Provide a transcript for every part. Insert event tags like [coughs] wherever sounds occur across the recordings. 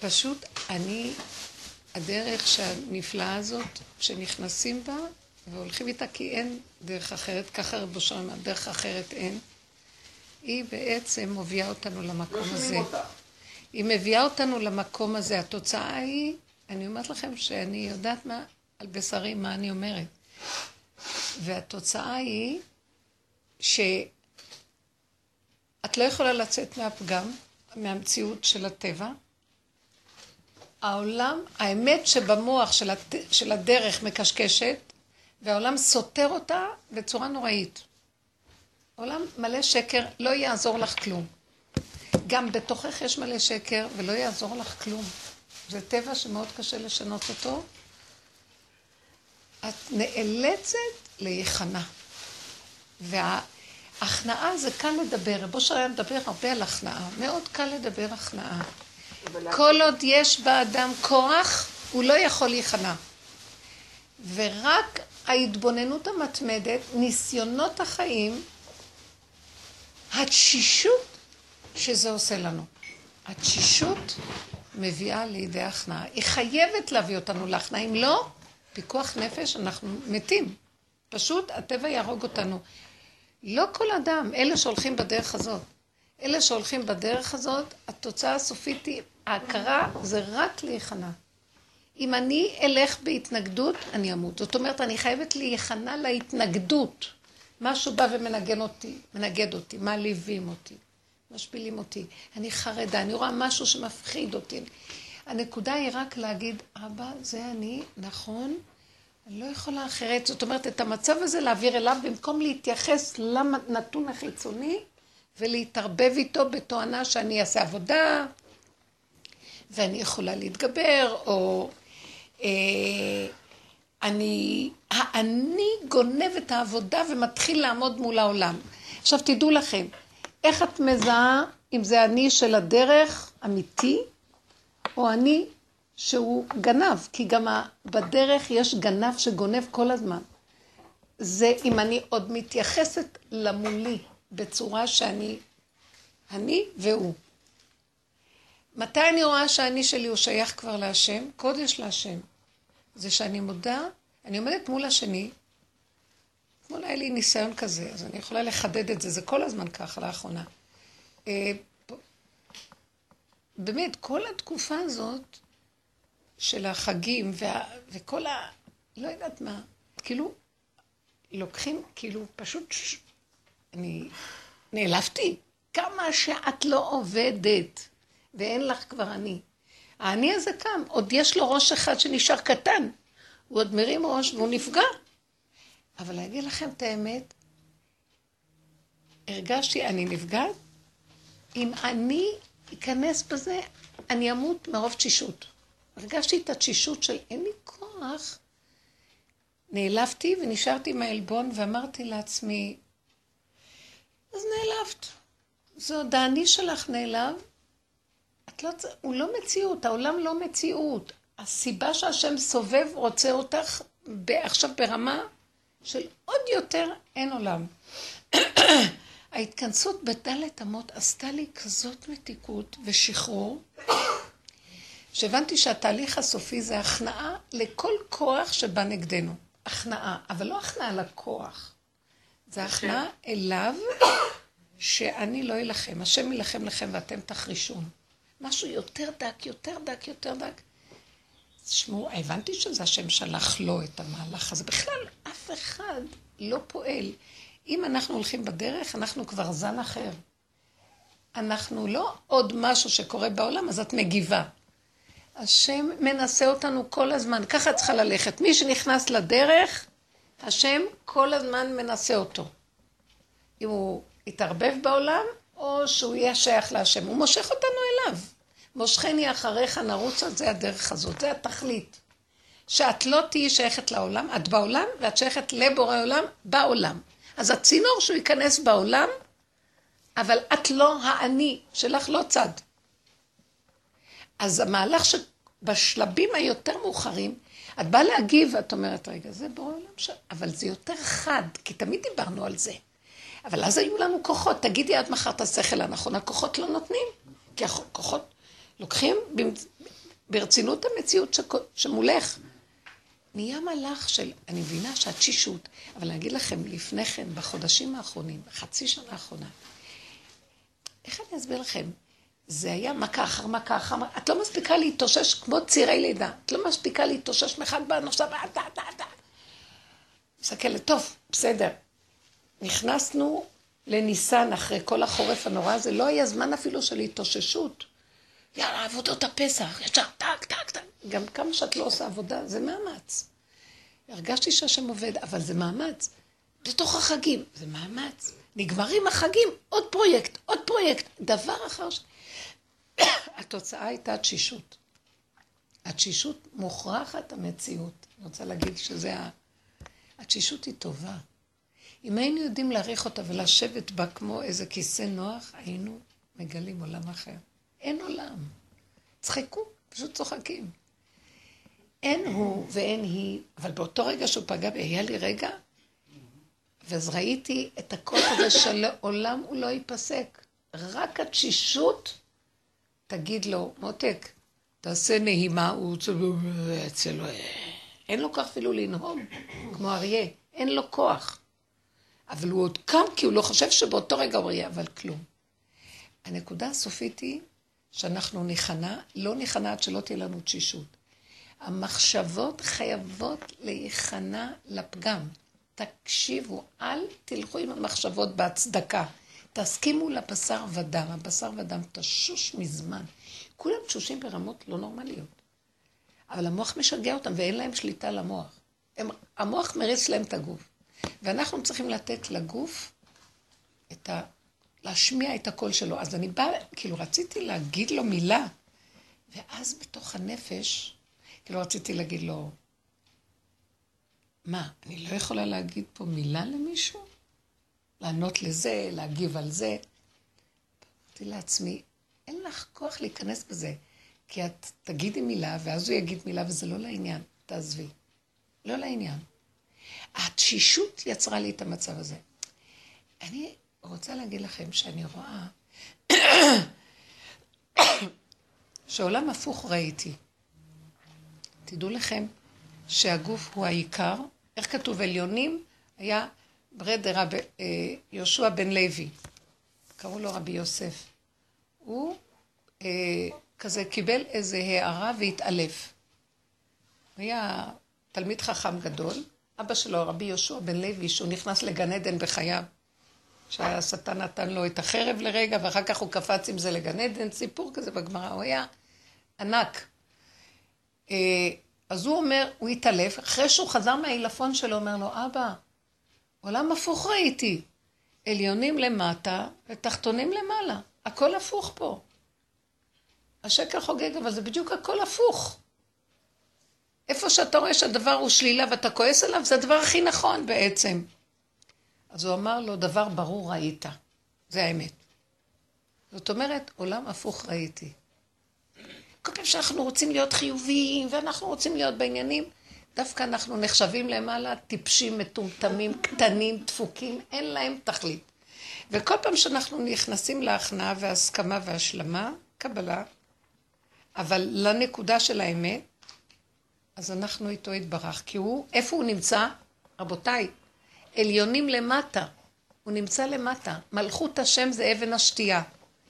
פשוט אני, הדרך הנפלאה הזאת, שנכנסים בה והולכים איתה, כי אין דרך אחרת, ככה רבו שם, דרך אחרת אין, היא בעצם מובילה אותנו למקום לא הזה. היא מביאה אותנו למקום הזה. התוצאה היא, אני אומרת לכם שאני יודעת מה, על בשרי מה אני אומרת. והתוצאה היא שאת לא יכולה לצאת מהפגם, מהמציאות של הטבע. העולם, האמת שבמוח של, הת... של הדרך מקשקשת, והעולם סותר אותה בצורה נוראית. עולם מלא שקר, לא יעזור לך כלום. גם בתוכך יש מלא שקר, ולא יעזור לך כלום. זה טבע שמאוד קשה לשנות אותו. את נאלצת להיכנע. וההכנעה זה קל לדבר. רבו שריה מדבר הרבה על הכנעה. מאוד קל לדבר הכנעה. כל עוד יש באדם כוח, הוא לא יכול להיכנע. ורק ההתבוננות המתמדת, ניסיונות החיים, התשישות שזה עושה לנו. התשישות מביאה לידי הכנעה. היא חייבת להביא אותנו להכנעה. אם לא, פיקוח נפש, אנחנו מתים. פשוט הטבע יהרוג אותנו. לא כל אדם, אלה שהולכים בדרך הזאת. אלה שהולכים בדרך הזאת, התוצאה הסופית היא, ההכרה זה רק להיכנע. אם אני אלך בהתנגדות, אני אמות. זאת אומרת, אני חייבת להיכנע להתנגדות. משהו בא ומנגן אותי, מנגד אותי, מעליבים אותי, משפילים אותי. אני חרדה, אני רואה משהו שמפחיד אותי. הנקודה היא רק להגיד, אבא, זה אני, נכון, אני לא יכולה אחרת. זאת אומרת, את המצב הזה להעביר אליו במקום להתייחס לנתון החיצוני ולהתערבב איתו בתואנה שאני אעשה עבודה ואני יכולה להתגבר, או אה, אני, האני גונב את העבודה ומתחיל לעמוד מול העולם. עכשיו תדעו לכם, איך את מזהה אם זה אני של הדרך אמיתי, או אני שהוא גנב, כי גם בדרך יש גנב שגונב כל הזמן. זה אם אני עוד מתייחסת למולי בצורה שאני, אני והוא. מתי אני רואה שהאני שלי הוא שייך כבר להשם? קודש להשם. זה שאני מודה, אני עומדת מול השני, אתמול היה לי ניסיון כזה, אז אני יכולה לחדד את זה, זה כל הזמן ככה לאחרונה. אה, באמת, כל התקופה הזאת של החגים וה, וכל ה... לא יודעת מה, כאילו, לוקחים, כאילו, פשוט. אני נעלבתי. כמה שאת לא עובדת, ואין לך כבר אני. האני הזה קם, עוד יש לו ראש אחד שנשאר קטן. הוא עוד מרים ראש והוא נפגע. אבל להגיד לכם את האמת, הרגשתי, אני נפגעת, אם אני אכנס בזה, אני אמות מרוב תשישות. הרגשתי את התשישות של אין לי כוח. נעלבתי ונשארתי עם העלבון ואמרתי לעצמי, אז נעלבת. זה עוד האני שלך נעלב. את לא, הוא לא מציאות, העולם לא מציאות. הסיבה שהשם סובב רוצה אותך עכשיו ברמה של עוד יותר אין עולם. [coughs] ההתכנסות בדלת אמות עשתה לי כזאת מתיקות ושחרור, שהבנתי שהתהליך הסופי זה הכנעה לכל כוח שבא נגדנו. הכנעה, אבל לא הכנעה לכוח. זה הכנעה אליו [coughs] שאני לא אלחם. השם יילחם לכם ואתם תחרישון. משהו יותר דק, יותר דק, יותר דק. תשמעו, הבנתי שזה השם שלח לו את המהלך הזה. בכלל, אף אחד לא פועל. אם אנחנו הולכים בדרך, אנחנו כבר זן אחר. אנחנו לא עוד משהו שקורה בעולם, אז את מגיבה. השם מנסה אותנו כל הזמן, ככה צריכה ללכת. מי שנכנס לדרך, השם כל הזמן מנסה אותו. אם הוא יתערבב בעולם, או שהוא יהיה שייך להשם. הוא מושך אותנו אליו. מושכני אחריך נרוץ על זה הדרך הזאת, זה התכלית. שאת לא תהיי שייכת לעולם, את בעולם, ואת שייכת לבורא עולם בעולם. אז הצינור שהוא ייכנס בעולם, אבל את לא האני, שלך לא צד. אז המהלך שבשלבים היותר מאוחרים, את באה להגיב ואת אומרת, רגע, זה בורא עולם ש... אבל זה יותר חד, כי תמיד דיברנו על זה. אבל אז היו לנו כוחות, תגידי עד מחר את השכל הנכון, הכוחות לא נותנים. כי הכוחות לוקחים ברצינות המציאות שמולך. נהיה מלאך של, אני מבינה שהתשישות, אבל אני אגיד לכם, לפני כן, בחודשים האחרונים, חצי שנה האחרונה, איך אני אסביר לכם? זה היה מכה אחר מכה אחר מכה, את לא מספיקה להתאושש כמו צירי לידה, את לא מספיקה להתאושש מאחד בנושא, דה, דה, דה. מסתכלת, טוב, בסדר. נכנסנו לניסן אחרי כל החורף הנורא הזה, לא היה זמן אפילו של התאוששות. יאללה, עבודות הפסח, ישר, טק, טק, טק. גם כמה שאת לא עושה עבודה, זה מאמץ. הרגשתי שהשם עובד, אבל זה מאמץ. בתוך החגים, זה מאמץ. נגמרים החגים, עוד פרויקט, עוד פרויקט, דבר אחר ש... [coughs] התוצאה הייתה תשישות. התשישות מוכרחת המציאות. אני רוצה להגיד שזה ה... התשישות היא טובה. אם היינו יודעים להעריך אותה ולשבת בה כמו איזה כיסא נוח, היינו מגלים עולם אחר. אין עולם. צחקו, פשוט צוחקים. אין הוא ואין היא, אבל באותו רגע שהוא פגע בי, היה לי רגע, ואז ראיתי את הכוח הזה שלעולם הוא לא ייפסק. רק התשישות תגיד לו, מותק, תעשה נהימה, הוא אצלו, אין לו כוח אפילו לנהוג, כמו אריה, אין לו כוח. אבל הוא עוד קם כי הוא לא חושב שבאותו רגע הוא אריה, אבל כלום. הנקודה הסופית היא שאנחנו ניכנע, לא ניכנע עד שלא תהיה לנו תשישות. המחשבות חייבות להיכנע לפגם. תקשיבו, אל תלכו עם המחשבות בהצדקה. תסכימו לבשר ודם. הבשר ודם תשוש מזמן. כולם תשושים ברמות לא נורמליות. אבל המוח משגע אותם ואין להם שליטה למוח. הם, המוח מריץ להם את הגוף. ואנחנו צריכים לתת לגוף את ה... להשמיע את הקול שלו. אז אני באה, כאילו רציתי להגיד לו מילה, ואז בתוך הנפש, כאילו רציתי להגיד לו, מה, אני לא יכולה להגיד פה מילה למישהו? לענות לזה, להגיב על זה? אמרתי לעצמי, אין לך כוח להיכנס בזה, כי את תגידי מילה, ואז הוא יגיד מילה, וזה לא לעניין. תעזבי. לא לעניין. התשישות יצרה לי את המצב הזה. אני רוצה להגיד לכם שאני רואה שעולם הפוך ראיתי. תדעו לכם שהגוף הוא העיקר. איך כתוב? עליונים היה ברד רב אה, יהושע בן לוי. קראו לו רבי יוסף. הוא אה, כזה קיבל איזה הערה והתעלף. היה תלמיד חכם גדול, אבא שלו, רבי יהושע בן לוי, שהוא נכנס לגן עדן בחייו, שהשטן נתן לו את החרב לרגע, ואחר כך הוא קפץ עם זה לגן עדן, סיפור כזה בגמרא, הוא היה ענק. אה, אז הוא אומר, הוא התעלף, אחרי שהוא חזר מהעילפון שלו, אומר לו, אבא, עולם הפוך ראיתי. עליונים למטה ותחתונים למעלה. הכל הפוך פה. השקר חוגג, אבל זה בדיוק הכל הפוך. איפה שאתה רואה שהדבר הוא שלילה ואתה כועס עליו, זה הדבר הכי נכון בעצם. אז הוא אמר לו, דבר ברור ראית. זה האמת. זאת אומרת, עולם הפוך ראיתי. כל פעם שאנחנו רוצים להיות חיוביים, ואנחנו רוצים להיות בעניינים, דווקא אנחנו נחשבים למעלה טיפשים, מטומטמים, קטנים, דפוקים, אין להם תכלית. וכל פעם שאנחנו נכנסים להכנעה והסכמה והשלמה, קבלה, אבל לנקודה של האמת, אז אנחנו איתו התברך, כי הוא, איפה הוא נמצא? רבותיי, עליונים למטה, הוא נמצא למטה. מלכות השם זה אבן השתייה,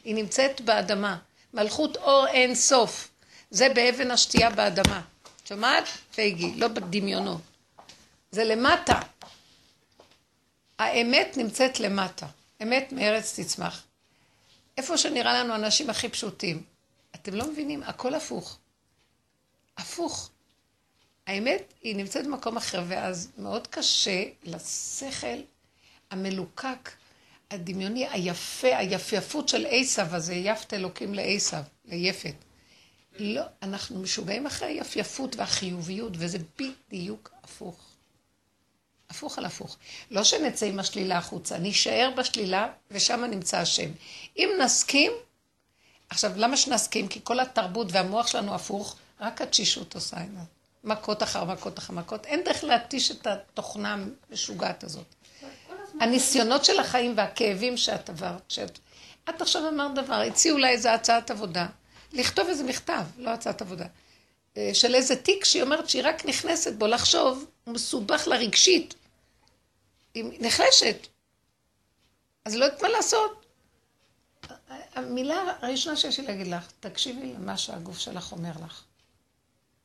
היא נמצאת באדמה. מלכות אור אין סוף, זה באבן השתייה באדמה. שומעת? פייגי, לא בדמיונות. זה למטה. האמת נמצאת למטה. אמת מארץ תצמח. איפה שנראה לנו אנשים הכי פשוטים. אתם לא מבינים, הכל הפוך. הפוך. האמת, היא נמצאת במקום אחר, ואז מאוד קשה לשכל המלוקק, הדמיוני, היפה, היפייפות של עשיו הזה, יפת אלוקים לעשיו, ליפת. לא, אנחנו משוגעים אחרי היפייפות והחיוביות, וזה בדיוק הפוך. הפוך על הפוך. לא שנצא עם השלילה החוצה, נישאר בשלילה, ושם נמצא השם. אם נסכים, עכשיו, למה שנסכים? כי כל התרבות והמוח שלנו הפוך, רק התשישות עושה את זה. מכות אחר מכות אחר מכות. אין דרך להתיש את התוכנה המשוגעת הזאת. הניסיונות של החיים והכאבים שאת עברת, שאת... את עכשיו אמרת דבר, הציעו לה איזו הצעת עבודה. לכתוב איזה מכתב, לא הצעת עבודה, אה, של איזה תיק שהיא אומרת שהיא רק נכנסת בו לחשוב, הוא מסובך לה רגשית. היא נחלשת. אז לא יודעת מה לעשות. המילה הראשונה שיש לי להגיד לך, תקשיבי למה שהגוף שלך אומר לך.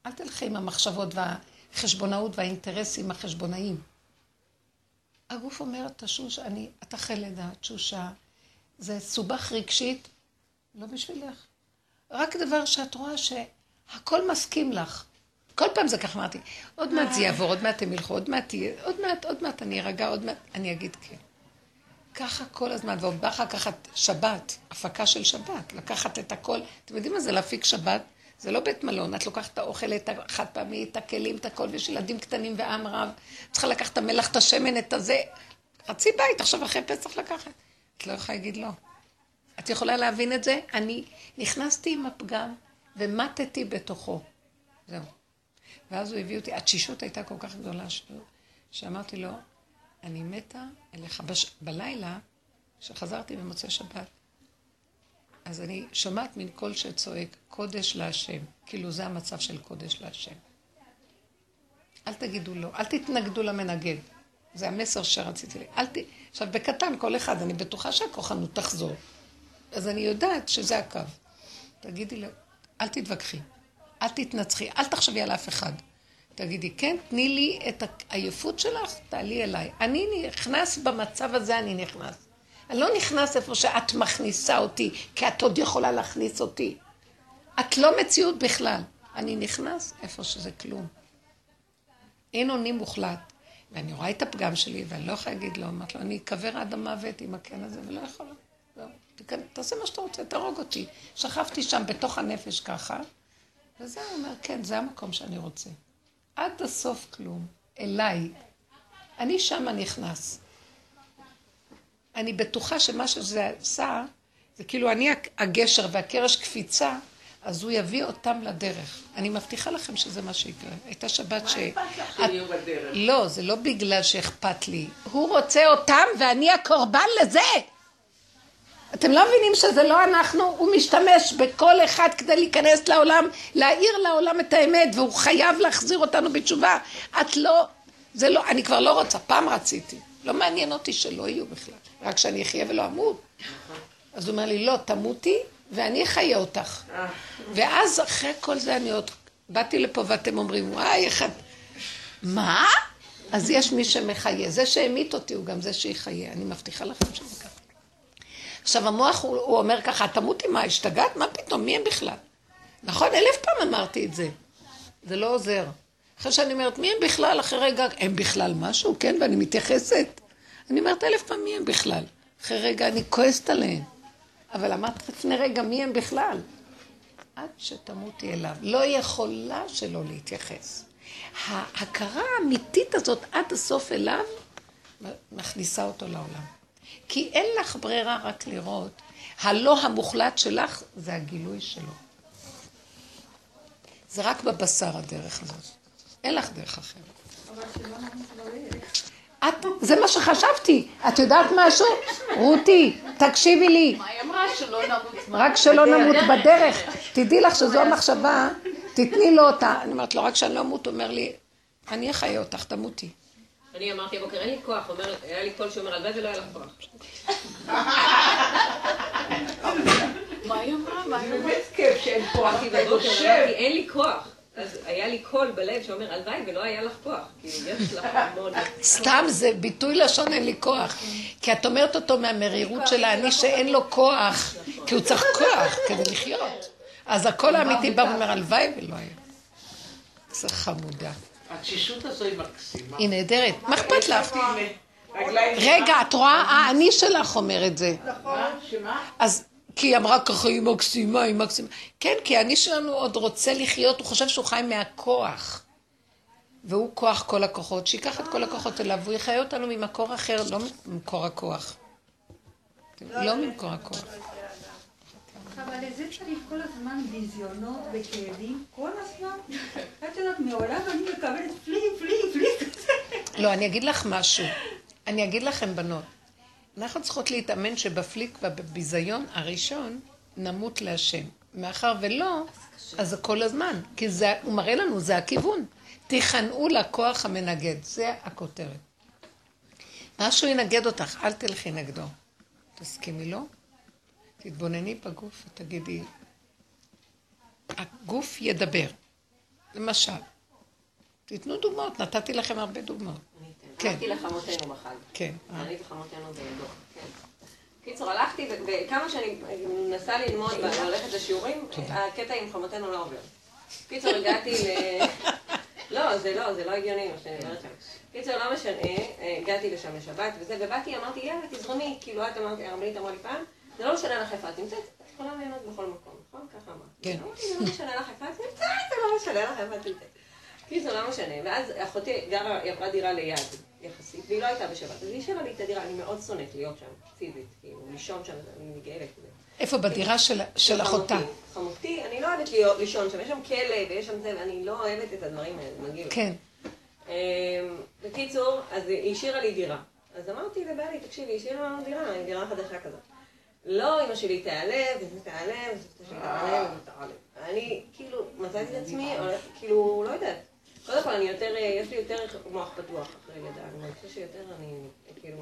אל תלכי עם המחשבות והחשבונאות והאינטרסים החשבונאיים. הגוף אומר, תשוש, אני, את אחרי לידה, תשושה, זה סובך רגשית, לא בשבילך. רק דבר שאת רואה שהכל מסכים לך. כל פעם זה ככה אמרתי, עוד מעט זה יעבור, עוד מעט הם ילכו, עוד מעט תהיה, עוד מעט, עוד מעט אני ארגע, עוד מעט, אני אגיד כן. ככה כל הזמן, ועוד בא אחר כך שבת, הפקה של שבת, לקחת את הכל, אתם יודעים מה זה להפיק שבת? זה לא בית מלון, את לוקחת את האוכל, את החד פעמי, את הכלים, את הכל, ויש ילדים קטנים ועם רב, צריכה לקחת את המלח, את השמן, את הזה, חצי בית, עכשיו אחרי פסח לקחת. את לא יכולה להגיד לא. את יכולה להבין את זה? אני נכנסתי עם הפגם ומטתי בתוכו. זהו. ואז הוא הביא אותי, התשישות הייתה כל כך גדולה, שאמרתי לו, אני מתה אליך. בש... בלילה, כשחזרתי במוצאי שבת, אז אני שומעת מין קול שצועק, קודש להשם. כאילו זה המצב של קודש להשם. אל תגידו לא, אל תתנגדו למנגד. זה המסר שרציתי לי. אל ת... עכשיו, בקטן, כל אחד, אני בטוחה שהכוחנות תחזור. אז אני יודעת שזה הקו. תגידי לו, אל תתווכחי, אל תתנצחי, אל תחשבי על אף אחד. תגידי, כן, תני לי את העייפות שלך, תעלי אליי. אני נכנס במצב הזה, אני נכנס. אני לא נכנס איפה שאת מכניסה אותי, כי את עוד יכולה להכניס אותי. את לא מציאות בכלל. אני נכנס איפה שזה כלום. אין אונים מוחלט. ואני רואה את הפגם שלי, ואני לא יכולה להגיד לו, אמרתי לו, אני אקבר עד המוות עם הקן הזה, ולא יכולה. לא. תעשה מה שאתה רוצה, תהרוג אותי. שכבתי שם בתוך הנפש ככה, וזה הוא אומר, כן, זה המקום שאני רוצה. עד הסוף כלום, אליי. אני שמה נכנס. אני בטוחה שמה שזה עשה, זה כאילו אני הגשר והקרש קפיצה, אז הוא יביא אותם לדרך. אני מבטיחה לכם שזה מה שיקרה. הייתה שבת ש... מה אכפת לך שהם יהיו בדרך? לא, זה לא בגלל שאכפת לי. הוא רוצה אותם ואני הקורבן לזה. אתם לא מבינים שזה לא אנחנו? הוא משתמש בכל אחד כדי להיכנס לעולם, להאיר לעולם את האמת, והוא חייב להחזיר אותנו בתשובה. את לא, זה לא, אני כבר לא רוצה, פעם רציתי. לא מעניין אותי שלא יהיו בכלל, רק שאני אחיה ולא אמות. אז הוא אומר לי, לא, תמותי ואני אחיה אותך. ואז אחרי כל זה אני עוד, באתי לפה ואתם אומרים, וואי, איך את... מה? אז יש מי שמחיה. זה שהמית אותי הוא גם זה שיחיה. אני מבטיחה לכם שזה ככה. עכשיו המוח הוא, הוא אומר ככה, תמותי מה, השתגעת? מה פתאום, מי הם בכלל? נכון, אלף פעם אמרתי את זה. זה לא עוזר. אחרי שאני אומרת, מי הם בכלל? אחרי רגע, הם בכלל משהו, כן? ואני מתייחסת. אני אומרת אלף פעם, מי הם בכלל? אחרי רגע אני כועסת עליהם. אבל אמרת לפני רגע, מי הם בכלל? עד שתמותי אליו. לא יכולה שלא להתייחס. ההכרה האמיתית הזאת עד הסוף אליו, מכניסה אותו לעולם. כי אין לך ברירה רק לראות. הלא המוחלט שלך זה הגילוי שלו. זה רק בבשר הדרך הזאת. אין לך דרך אחרת. את, זה מה שחשבתי. את יודעת משהו? רותי, תקשיבי לי. מה היא אמרה? שלא נמות. רק שלא נמות בדרך. תדעי לך שזו המחשבה, תתני לו אותה. אני אומרת לו, רק שאני לא אמות, הוא אומר לי, אני אחיה אותך, תמותי. אני אמרתי הבוקר, אין לי כוח, אומר, היה לי קול שאומר, הלוואי ולא היה לך כוח. [laughs] מה היא אמרה? מה היא אמרה? אין לי כוח. אז היה לי קול בלב שאומר, הלוואי ולא היה לך כוח. כאילו, יש לך [laughs] המון... סתם זה ביטוי לשון אין לי כוח. כי את אומרת אותו מהמרירות של האני שאין לו כוח, כי הוא צריך כוח כדי לחיות. אז הקול האמיתי בא ואומר, הלוואי ולא היה. זה חמודה. התשישות הזו היא מקסימה. היא נהדרת. מה אכפת לך? רגע, את רואה? האני שלך אומר את זה. שמה? אז כי היא אמרה ככה, היא מקסימה, היא מקסימה. כן, כי האני שלנו עוד רוצה לחיות, הוא חושב שהוא חי מהכוח. והוא כוח כל הכוחות, שייקח את כל הכוחות אליו, והוא יחיה אותנו ממקור אחר, לא ממקור הכוח. לא ממקור הכוח. אבל לזה צריך כל הזמן ביזיונות וכאבים, כל הזמן. את יודעת, מעולם אני מקבלת פלי, פלי, פלי כזה. לא, אני אגיד לך משהו. אני אגיד לכם, בנות. אנחנו צריכות להתאמן שבפליק ובביזיון הראשון נמות להשם. מאחר ולא, אז זה כל הזמן. כי זה, הוא מראה לנו, זה הכיוון. תיכנעו לכוח המנגד, זה הכותרת. מה שהוא ינגד אותך, אל תלכי נגדו. תסכימי לו, תתבונני בגוף ותגידי, הגוף ידבר. למשל, תיתנו דוגמאות, נתתי לכם הרבה דוגמאות. כן. הלכתי לחמותינו בחג. כן. אה. אני וחמותינו בידו. כן. קיצור, הלכתי, וכמה שאני מנסה ללמוד וללכת לשיעורים, הקטע עם חמותינו לא עובר. קיצור, הגעתי ל... [laughs] לא, זה לא, זה לא הגיוני מה שאני אומרת שם. קיצור, לא משנה, הגעתי לשם לשבת וזה, ובאתי, אמרתי, יאללה, תזרמי, כאילו את אמרתי, הרמלית אמרה לי פעם, זה לא משנה לך איפה את נמצאת, את יכולה ליהנות בכל מקום, נכון? ככה אמרתי. כן. אמרתי, זה לא משנה לך איפה את נמצאת, זה לא משנה לך איפה את נמצאת. קיצור, לא משנה. ואז אחותי גרה, היא עברה דירה ליד, יחסית, והיא לא הייתה בשבת, אז היא השאירה לי את הדירה, אני מאוד שונאת להיות שם, פיזית, כאילו, לישון שם, אני מגעלת. איפה? בדירה של, של אחותה. חמותי. אני לא אוהבת להיות, לישון שם, יש שם כלא ויש שם זה, ואני לא אוהבת את הדברים האלה, מגעיל. כן. אמ, בקיצור, אז היא השאירה לי דירה. אז אמרתי לבעלי, תקשיבי, השאירה לנו דירה, היא דירה חדשה כזאת. לא, אמא שלי תיעלב, וזה תיעלב, וזה תיעלב, וזה תיעלב. אני, כאילו, מצאתי את עצמי, הולכת, כאילו, לא יודעת. קודם כל, אני יותר, יש לי יותר מוח פתוח אחרי לידה, אני חושבת שיותר אני, כאילו,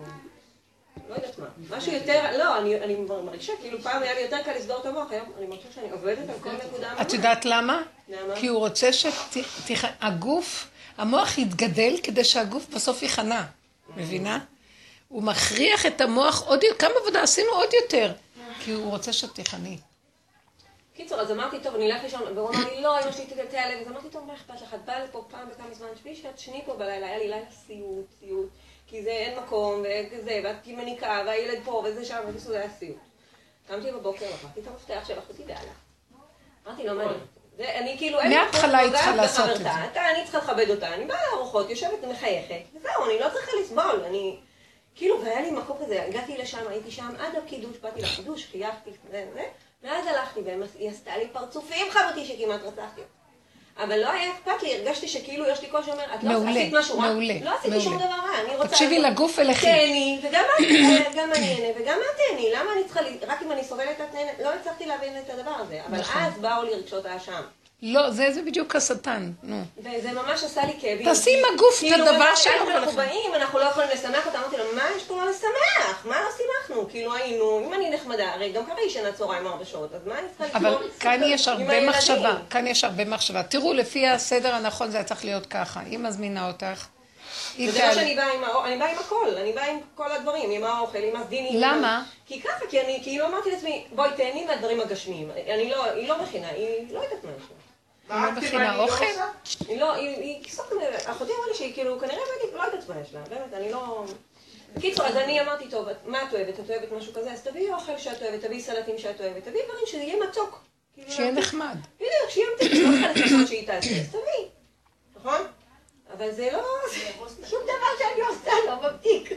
לא יודעת מה. משהו יותר, לא, אני, אני מרגישה, כאילו, פעם היה לי יותר קל לסגור את המוח, היום אני מרגישה שאני עובדת על כל נקודה. את יודעת למה? למה? כי הוא רוצה שהגוף, המוח יתגדל כדי שהגוף בסוף ייכנע. מבינה? הוא מכריח את המוח עוד יותר, כמה עבודה עשינו עוד יותר. כי הוא רוצה שתיכנעי. קיצור, אז אמרתי, טוב, אני אלך לישון, והוא אמר לי, לא, אמא שלי תיעלב, אז אמרתי, טוב, מה אכפת לך, את באה לפה פעם בכמה זמן, תשבי שאת שני פה בלילה, היה לי לילה סיוט, סיוט, כי זה אין מקום, וכזה, ואת מניקה, והילד פה, וזה שם, וזה היה סיוט. קמתי בבוקר, לקחתי את המפתח של אחותי ויאללה. אמרתי, לא מעניין. זה, אני כאילו, אין לי מההתחלה מקום, היא צריכה לעשות את זה. אני צריכה לכבד אותה, אני באה לארוחות, יושבת ומחייכת, וזהו, אני לא צריכה לסבול, אני... כאילו, והיה לי מקום כזה, הגעתי לשם, הייתי שם עד הקידוש, באתי לקידוש, חייכתי, זה, זה, ואז הלכתי, והיא עשתה לי פרצופים חמותי שכמעט רצחתי. אבל לא היה אכפת לי, הרגשתי שכאילו יש לי קול שאומר, את לא מעולה, עשית משהו רע, מעולה, לא עשיתי מעולה. שום דבר רע, אני רוצה... תקשיבי לגוף ולכי. תהני, וגם את, [coughs] גם אני אהנה, וגם את תהני, למה אני צריכה, רק אם אני סובלת את נהנית, לא הצלחתי להבין את הדבר הזה, אבל נכון. אז באו לי רגשות האשם. לא, זה, זה בדיוק השטן, נו. וזה ממש עשה לי כאבים. תעשי עם הגוף את כאילו, הדבר שלו "אז כל אנחנו אחד." באים, אנחנו לא יכולים לשמח אותה. אמרתי לו, מה יש פה לא לשמח? מה לא שימחנו? כאילו היינו, אם אני נחמדה, הרי גם ככה היא ישנה צהריים ארבע שעות, אז מה אני צריכה אבל לקרוא? כאן יש הרבה? מחשבה, כאן יש הרבה מחשבה. תראו, לפי הסדר הנכון זה היה צריך להיות ככה. היא מזמינה אותך, וזה מה תעלה. שאני באה עם האוכל, אני באה עם הכל, אני באה עם כל הדברים, עם האוכל, עם הסדינים. עם למה? כי ככה, כי אני כאילו אמרתי לעצמי, בואי תהני מהדברים הגשמיים. אני לא, היא לא מכינה, היא לא יודעת מה יש לה. היא לא מכינה אוכל? היא לא, היא, סתם, אחותי אמרה לי שהיא כאילו, כנראה באמת, לא יודעת מה יש לה, באמת, אני לא... בקיצור, אז אני אמרתי, טוב, מה את אוהבת? את אוהבת משהו כזה? אז תביאי אוכל שאת אוהבת, תביאי סלטים שאת אוהבת, תביאי דברים שזה יהיה מתוק. כאילו, שיהיה מתוק. נחמד. בדיוק, שיהיה מתוק, לא לחכות שהיא תעשה, אז תביאי? אבל זה לא, שום דבר שאני עושה לא מבטיק.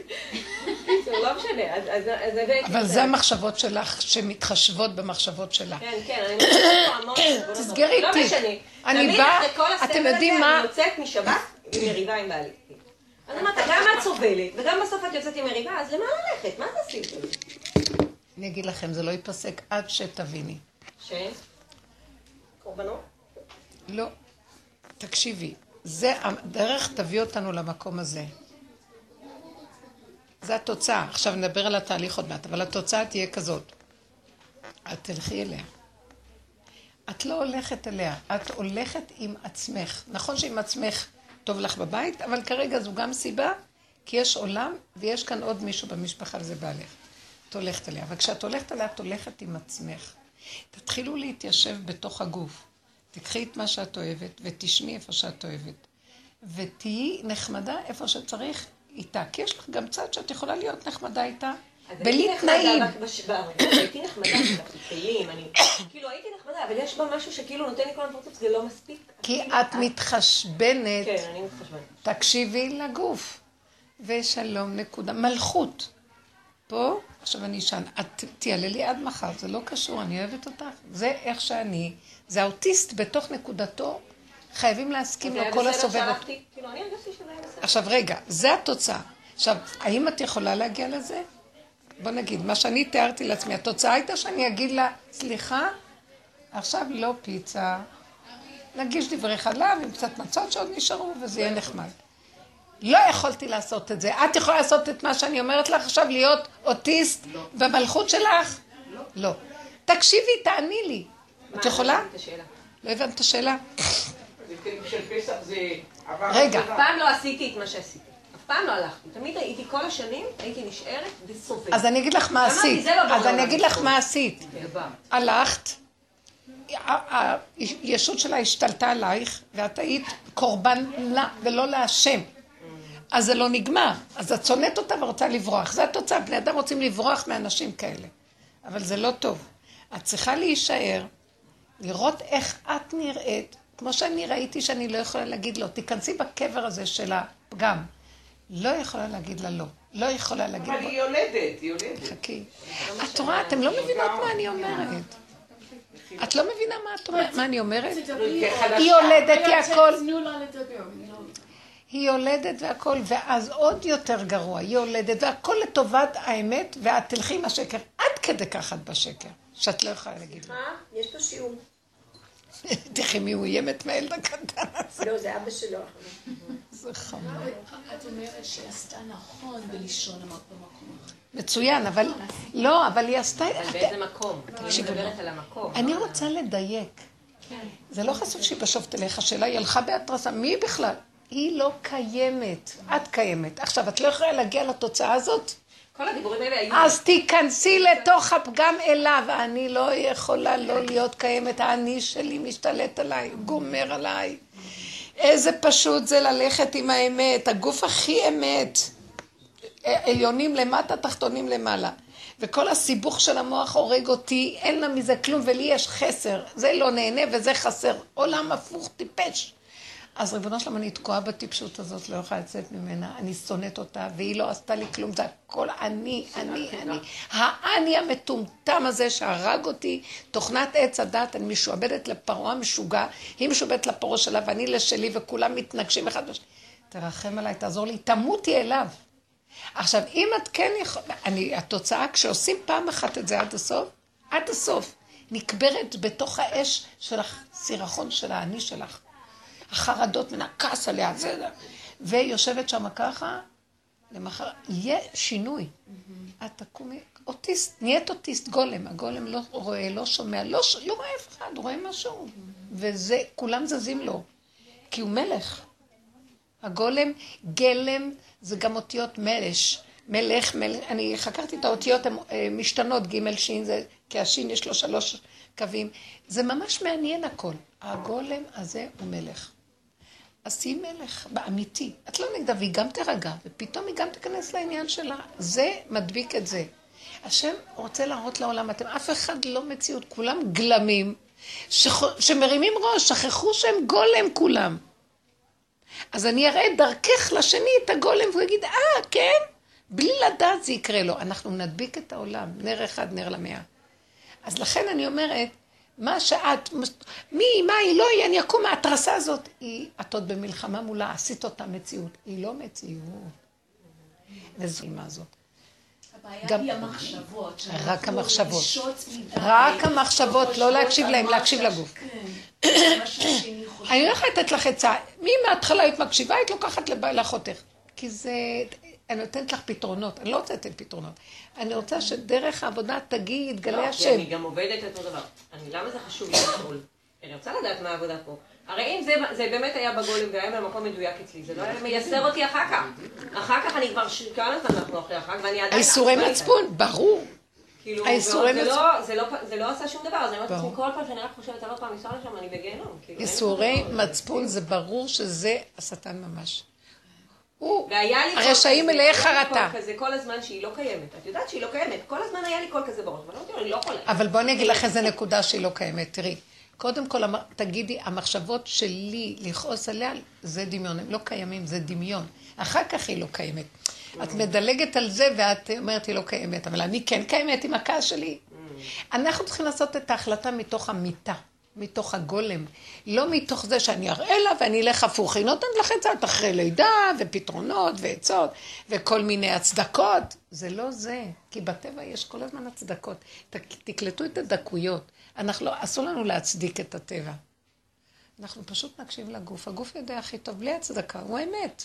[laughs] לא משנה, אז אז- אז הבאתי... אבל זה המחשבות שלך שמתחשבות במחשבות שלה. כן, כן, אני מוצאת פה המון... [coughs] תסגרי לא תיק. משנה. אני באה- אתם יודעים מה? אני יוצאת משבת עם מריבה עם בעלי. אז אמרת, גם את סובלת, וגם בסוף את יוצאת עם מריבה, אז למה ללכת? מה זה עשית? אני אגיד לכם, זה לא ייפסק עד שתביני. ש? קורבנות? לא. תקשיבי, זה הדרך תביא אותנו למקום הזה. זה התוצאה. עכשיו נדבר על התהליך עוד מעט, אבל התוצאה תהיה כזאת. את תלכי אליה. את לא הולכת אליה, את הולכת עם עצמך. נכון שעם עצמך טוב לך בבית, אבל כרגע זו גם סיבה, כי יש עולם ויש כאן עוד מישהו במשפחה וזה בעלך. את הולכת אליה. אבל כשאת הולכת אליה, את הולכת עם עצמך. תתחילו להתיישב בתוך הגוף. תקחי את מה שאת אוהבת ותשמעי איפה שאת אוהבת. ותהיי נחמדה איפה שצריך איתה. כי יש לך גם צד שאת יכולה להיות נחמדה איתה, בלי הייתי נחמדה תנאים. בש- [coughs] הייתי נחמדה, לקחתי כלים, אני... [coughs] כאילו הייתי נחמדה, אבל יש בה משהו שכאילו נותן לי כל הזמן פרצוף, זה לא מספיק. כי את מתחשבנת, כן, אני מתחשבנת. תקשיבי לגוף. ושלום, נקודה. מלכות. פה, עכשיו אני אשן, את תיעלה לי עד מחר, זה לא קשור, אני אוהבת אותך. זה איך שאני, זה האוטיסט בתוך נקודתו, חייבים להסכים לו כל הסובב. כאילו. עכשיו רגע, זה התוצאה. עכשיו, האם את יכולה להגיע לזה? בוא נגיד, מה שאני תיארתי לעצמי, התוצאה הייתה שאני אגיד לה, סליחה, עכשיו לא פיצה, נגיש דברי חלב עם קצת מצות שעוד נשארו, וזה יהיה נחמד. לא יכולתי לעשות את זה. את יכולה לעשות את מה שאני אומרת לך עכשיו, להיות אוטיסט במלכות שלך? לא. תקשיבי, תעני לי. את יכולה? השאלה. לא הבנת את השאלה? של פסח זה עבר... רגע. אף פעם לא עשיתי את מה שעשיתי. אף פעם לא הלכתי. תמיד הייתי כל השנים, הייתי נשארת וסובלת. אז אני אגיד לך מה עשית. לא אז אני אגיד לך. מה עשית. דבר. הלכת, הישות שלה השתלטה עלייך, ואת היית קורבן לה ולא להשם. אז זה לא נגמר. אז את שונאת אותה ורוצה לברוח. זה התוצאה. בני אדם רוצים לברוח מאנשים כאלה. אבל זה לא טוב. את צריכה להישאר, לראות איך את נראית, כמו שאני ראיתי שאני לא יכולה להגיד לו, תיכנסי בקבר הזה של הפגם. לא יכולה להגיד לה לא. לא יכולה להגיד אבל לו. היא יולדת, היא יולדת. חכי. את רואה, אתם לא מבינות מה אני אומרת. את לא מבינה מה את אומרת, מה אני אומרת? היא יולדת, היא הכל. היא יולדת והכל, ואז עוד יותר גרוע, היא יולדת והכל לטובת האמת, ואת תלכי עם השקר. עד כדי כך את בשקר, שאת לא יכולה להגיד. מה? יש פה שיעור. [laughs] תראי מי הוא איימת מהילד הקטן הזה. לא, זה אבא שלו. זה חמור. את אומרת שעשתה נכון בלישון במקום אחר. מצוין, אבל לא, אבל היא עשתה... אבל באיזה מקום? אני מדברת על המקום. אני רוצה לדייק. זה לא חשוב שהיא בשופט אליך, השאלה היא הלכה בהתרסה. מי בכלל? היא לא קיימת. את קיימת. עכשיו, את לא יכולה להגיע לתוצאה הזאת? כל הדיבורים האלה היו... אז תיכנסי לתוך הפגם אליו. אני לא יכולה לא להיות קיימת. האני שלי משתלט עליי, גומר עליי. איזה פשוט זה ללכת עם האמת, הגוף הכי אמת. עליונים למטה, תחתונים למעלה. וכל הסיבוך של המוח הורג אותי, אין לה מזה כלום, ולי יש חסר. זה לא נהנה וזה חסר. עולם הפוך, טיפש. אז ריבונו שלום, אני תקועה בטיפשות הזאת, לא יכולה לצאת ממנה, אני שונאת אותה, והיא לא עשתה לי כלום, זה הכל אני, אני, אני. האני המטומטם הזה שהרג אותי, תוכנת עץ הדת, אני משועבדת לפרעה המשוגע, היא משועבדת לפרעה שלה, ואני לשלי, וכולם מתנגשים אחד בשני. תרחם עליי, תעזור לי, תמותי אליו. עכשיו, אם את כן יכולה, אני, התוצאה, כשעושים פעם אחת את זה עד הסוף, עד הסוף, נקברת בתוך האש של הסירחון של האני שלך. החרדות מן הכעס עליה, זה, זה. ויושבת שם ככה, למחר, יהיה שינוי. את תקומי, אוטיסט, נהיית אוטיסט, גולם. הגולם לא רואה, לא שומע, לא, ש- לא רואה אף אחד, רואה משהו. וזה, כולם זזים לו, כי הוא מלך. הגולם, גלם, זה גם אותיות מלש. מלך, מלך, אני חקרתי את האותיות, הן אה, ג' שין, זה, כי השין יש לו שלוש קווים. זה ממש מעניין הכל. הגולם הזה הוא מלך. אז תהיי מלך, באמיתי. את לא נגדה, והיא גם תירגע, ופתאום היא גם תיכנס לעניין שלה. זה מדביק את זה. השם רוצה להראות לעולם, אתם אף אחד לא מציאות, כולם גלמים, שח... שמרימים ראש, שכחו שהם גולם כולם. אז אני אראה דרכך לשני את הגולם, והוא יגיד, אה, כן? בלי לדעת זה יקרה לו. אנחנו נדביק את העולם, נר אחד, נר למאה. אז לכן אני אומרת, מה שאת, מי, מה היא, לא היא, אני אקום מההתרסה הזאת. היא, את עוד במלחמה מולה, עשית אותה מציאות. היא לא מציאות. וזו מה זאת. הבעיה היא המחשבות. רק המחשבות. רק המחשבות, לא להקשיב להם, להקשיב לגוף. כן. אני לא יכולה לתת לך עצה. מי מההתחלה היית מקשיבה, היית לוקחת לאחותך. כי זה... אני נותנת לך פתרונות. אני לא רוצה לתת פתרונות. אני רוצה שדרך העבודה תגיעי, יתגלה לא, השם. אני גם עובדת אותו דבר. אני, למה זה חשוב לי לשאול? אני רוצה לדעת מה העבודה פה. הרי אם זה, זה באמת היה בגולם והיה במקום מדויק אצלי, זה לא היה מייסר אותי אחר כך. אחר כך אני כבר, כמה זמן אנחנו אחרי החג, ואני עדיין... האיסורי מצפון, ברור. כאילו, האיסורי זה מצפון. לא, זה, לא, לא עשה שום דבר, אז אני אומרת. לעצמי, כל פעם שאני רק חושבת על עוד פעם לנסוע לשם, אני בגיהנום. כאילו, דבר. מצפון זה ברור שזה השטן ממש. והיה לי הרשעים מלאי חרטה. כל הזמן שהיא לא קיימת. את יודעת שהיא לא קיימת. כל הזמן היה לי קול כזה בראש, אבל אמרתי לו, אני לא יכולה. אבל בואי אני אגיד לך איזה נקודה שהיא לא קיימת. תראי, קודם כל, תגידי, המחשבות שלי לכעוס עליה, זה דמיון. הם לא קיימים, זה דמיון. אחר כך היא לא קיימת. את מדלגת על זה ואת אומרת, היא לא קיימת. אבל אני כן קיימת עם הכעס שלי. אנחנו צריכים לעשות את ההחלטה מתוך המיטה. מתוך הגולם, לא מתוך זה שאני אראה לה ואני אלך הפוך. היא נותנת לך עצות אחרי לידה ופתרונות ועצות וכל מיני הצדקות. זה לא זה, כי בטבע יש כל הזמן הצדקות. תקלטו את הדקויות. אנחנו אסור לנו להצדיק את הטבע. אנחנו פשוט נקשיב לגוף. הגוף יודע הכי טוב, בלי הצדקה, הוא האמת.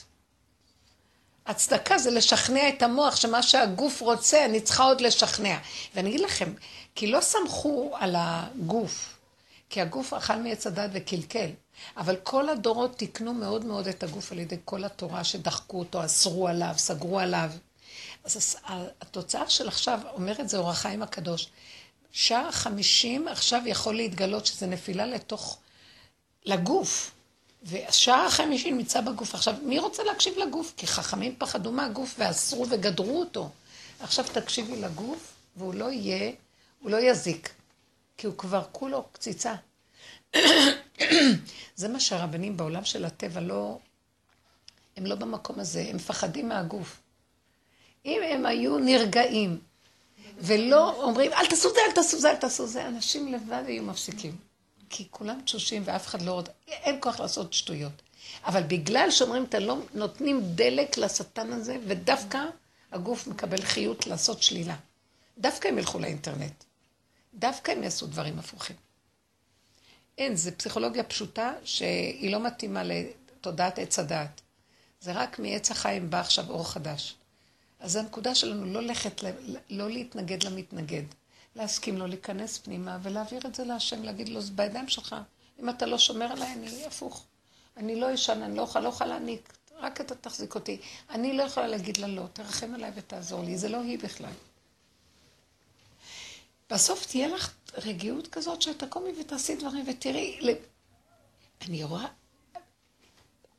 הצדקה זה לשכנע את המוח שמה שהגוף רוצה, אני צריכה עוד לשכנע. ואני אגיד לכם, כי לא סמכו על הגוף, כי הגוף אכל מעץ הדת וקלקל. אבל כל הדורות תיקנו מאוד מאוד את הגוף על ידי כל התורה שדחקו אותו, אסרו עליו, סגרו עליו. אז התוצאה של עכשיו, אומר את זה אור החיים הקדוש, שער חמישים עכשיו יכול להתגלות שזה נפילה לתוך, לגוף. והשער החמישי נמצא בגוף. עכשיו, מי רוצה להקשיב לגוף? כי חכמים פחדו מהגוף ואסרו וגדרו אותו. עכשיו תקשיבי לגוף, והוא לא יהיה, הוא לא יזיק. כי הוא כבר כולו קציצה. זה מה שהרבנים בעולם של הטבע לא... הם לא במקום הזה, הם מפחדים מהגוף. אם הם היו נרגעים, ולא אומרים, אל תעשו זה, אל תעשו זה, אל תעשו זה, אנשים לבד היו מפסיקים. כי כולם תשושים ואף אחד לא עוד, אין כוח לעשות שטויות. אבל בגלל שאומרים, אתם לא נותנים דלק לשטן הזה, ודווקא הגוף מקבל חיות לעשות שלילה. דווקא הם ילכו לאינטרנט. דווקא הם יעשו דברים הפוכים. אין, זו פסיכולוגיה פשוטה שהיא לא מתאימה לתודעת עץ הדעת. זה רק מעץ החיים בא עכשיו אור חדש. אז הנקודה שלנו לא לכת, לא להתנגד למתנגד. להסכים לו להיכנס פנימה ולהעביר את זה להשם, להגיד לו, זה בידיים שלך. אם אתה לא שומר עליי, אני הפוך. אני לא אשן, אני לא אוכל, לא אוכל להעניק, רק אתה תחזיק אותי. אני לא יכולה להגיד לה לא, תרחם עליי ותעזור לי, זה לא היא בכלל. בסוף תהיה לך רגיעות כזאת שתקומי ותעשי דברים ותראי, אני רואה,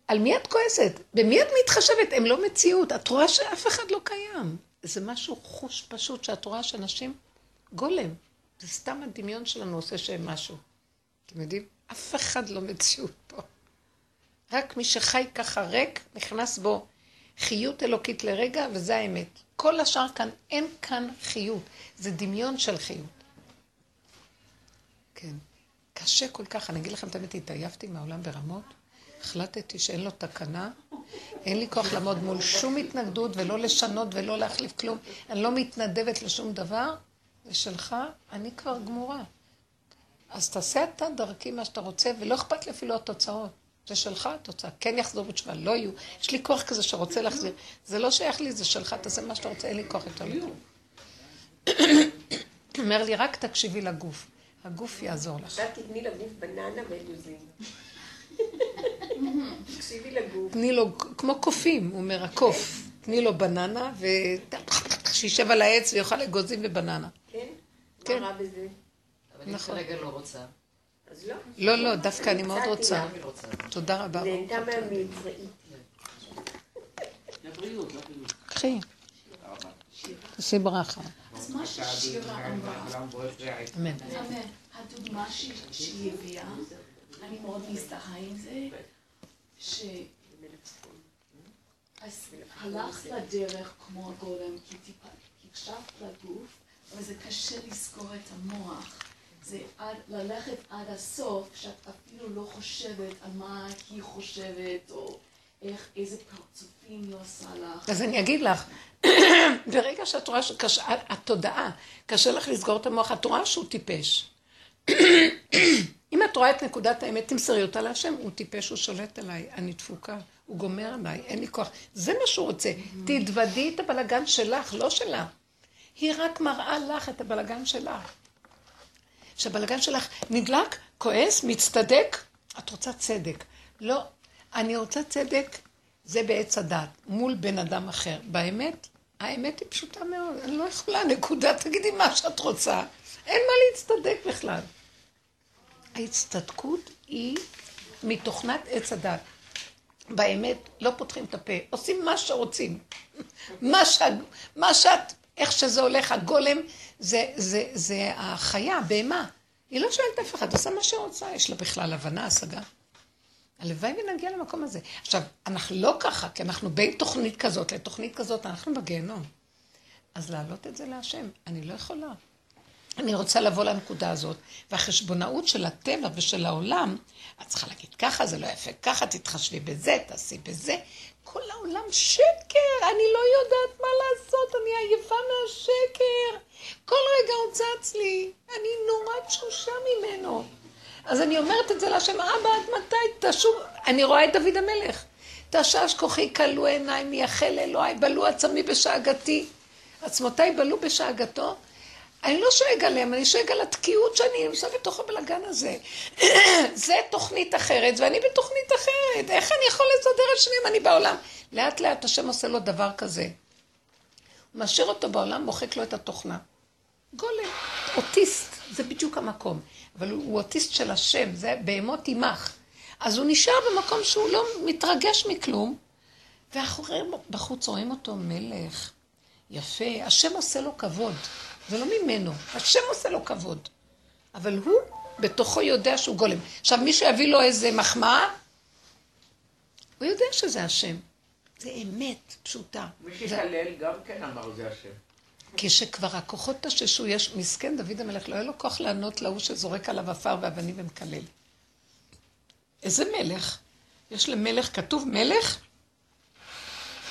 על מי את כועסת? במי את מתחשבת? הם לא מציאות. את רואה שאף אחד לא קיים. זה משהו חוש פשוט שאת רואה שאנשים גולם. זה סתם הדמיון שלנו עושה שהם משהו. אתם יודעים? אף אחד לא מציאות פה. רק מי שחי ככה ריק, נכנס בו חיות אלוקית לרגע, וזה האמת. כל השאר כאן, אין כאן חיות. זה דמיון של חיות. כן. קשה כל כך, אני אגיד לכם את האמת, התעייפתי מהעולם ברמות. החלטתי שאין לו תקנה, אין לי כוח לעמוד מול שום התנגדות ולא לשנות ולא להחליף כלום. אני לא מתנדבת לשום דבר, זה שלך, אני כבר גמורה. אז תעשה אתה דרכי מה שאתה רוצה, ולא אכפת לי אפילו התוצאות. זה שלך התוצאה. כן יחזור בתשובה, לא יהיו. יש לי כוח כזה שרוצה להחזיר. זה לא שייך לי, זה שלך, תעשה מה שאתה רוצה, אין לי כוח יותר לכלום. [coughs] אומר לי, רק תקשיבי לגוף. הגוף יעזור לך. עכשיו תתני לגוף בננה ואגוזים. [laughs] תקשיבי לגוף. תני לו, כמו קופים, הוא אומר, הקוף. תני לו בננה, ושישב על העץ ויאכל אגוזים ובננה. כן? כן. מה רע בזה? אבל אני נכון. כרגע לא רוצה. אז לא. לא, לא, דווקא אני מאוד רוצה. תודה רבה. נהנתה מהמצראית. קחי. תעשי ברכה. אז מה ששירה אמרה, אמן. הדוגמה שהיא הביאה, אני מאוד מזדהה עם זה, ש... אז הלכת לדרך כמו הגולם, כי הקשבת לגוף, אבל זה קשה לזכור את המוח. זה עד, ללכת עד הסוף, שאת אפילו לא חושבת על מה היא חושבת, או איך, איזה פרצופים היא עושה לך. אז אני אגיד לך, [coughs] ברגע שאת רואה שהתודעה, קשה לך לסגור את המוח, את רואה שהוא טיפש. [coughs] אם את רואה את נקודת האמת, תמסרי אותה להשם, הוא טיפש, הוא שולט עליי, אני דפוקה, הוא גומר עליי, אין לי כוח. זה מה שהוא רוצה. תתוודי את הבלגן שלך, לא שלה. היא רק מראה לך את הבלגן שלך. שהבלגן שלך נדלק, כועס, מצטדק, את רוצה צדק. לא, אני רוצה צדק, זה בעץ הדת, מול בן אדם אחר. באמת, האמת היא פשוטה מאוד, אני לא יכולה, נקודה, תגידי מה שאת רוצה. אין מה להצטדק בכלל. ההצטדקות היא מתוכנת עץ הדת. באמת, לא פותחים את הפה, עושים מה שרוצים. [laughs] מה, ש... מה שאת, איך שזה הולך, הגולם, זה, זה, זה החיה, הבהמה. היא לא שואלת אף אחד, עושה מה שהיא רוצה, יש לה בכלל הבנה, השגה. הלוואי ונגיע למקום הזה. עכשיו, אנחנו לא ככה, כי אנחנו בין תוכנית כזאת לתוכנית כזאת, אנחנו בגיהנום. אז להעלות את זה להשם, אני לא יכולה. אני רוצה לבוא לנקודה הזאת. והחשבונאות של הטבע ושל העולם, את צריכה להגיד ככה, זה לא יפה, ככה תתחשבי בזה, תעשי בזה. כל העולם שקר, אני לא יודעת מה לעשות, אני עייפה מהשקר. כל רגע הוא צץ לי, אני נורא תשושה ממנו. אז אני אומרת את זה להשם, אבא, עד מתי תשוב? אני רואה את דוד המלך. תשש כוחי כלו עיניי, מייחל אלוהי, בלו עצמי בשאגתי. עצמותיי בלו בשאגתו. אני לא שואג עליהם, אני שואג על התקיעות שאני נמצא בתוך הבלגן הזה. [clears throat] זה תוכנית אחרת, ואני בתוכנית אחרת. איך אני יכול לסדר את שניהם? אני בעולם. לאט לאט השם עושה לו דבר כזה. הוא משאיר אותו בעולם, מוחק לו את התוכנה. גולם, אוטיסט, זה בדיוק המקום. אבל הוא, אוטיסט של השם, זה בהמות עמך. אז הוא נשאר במקום שהוא לא מתרגש מכלום, ואחוריהם בחוץ רואים אותו מלך, יפה, השם עושה לו כבוד. זה לא ממנו, השם עושה לו כבוד. אבל הוא בתוכו יודע שהוא גולם. עכשיו, מישהו יביא לו איזה מחמאה, הוא יודע שזה השם. זה אמת פשוטה. מי שהתהלל גם כן אמר זה השם. כשכבר הכוחות תששו, יש מסכן דוד המלך, לא היה לו כוח לענות להוא שזורק עליו עפר ואבנים ומקלל. איזה מלך? יש למלך, כתוב מלך,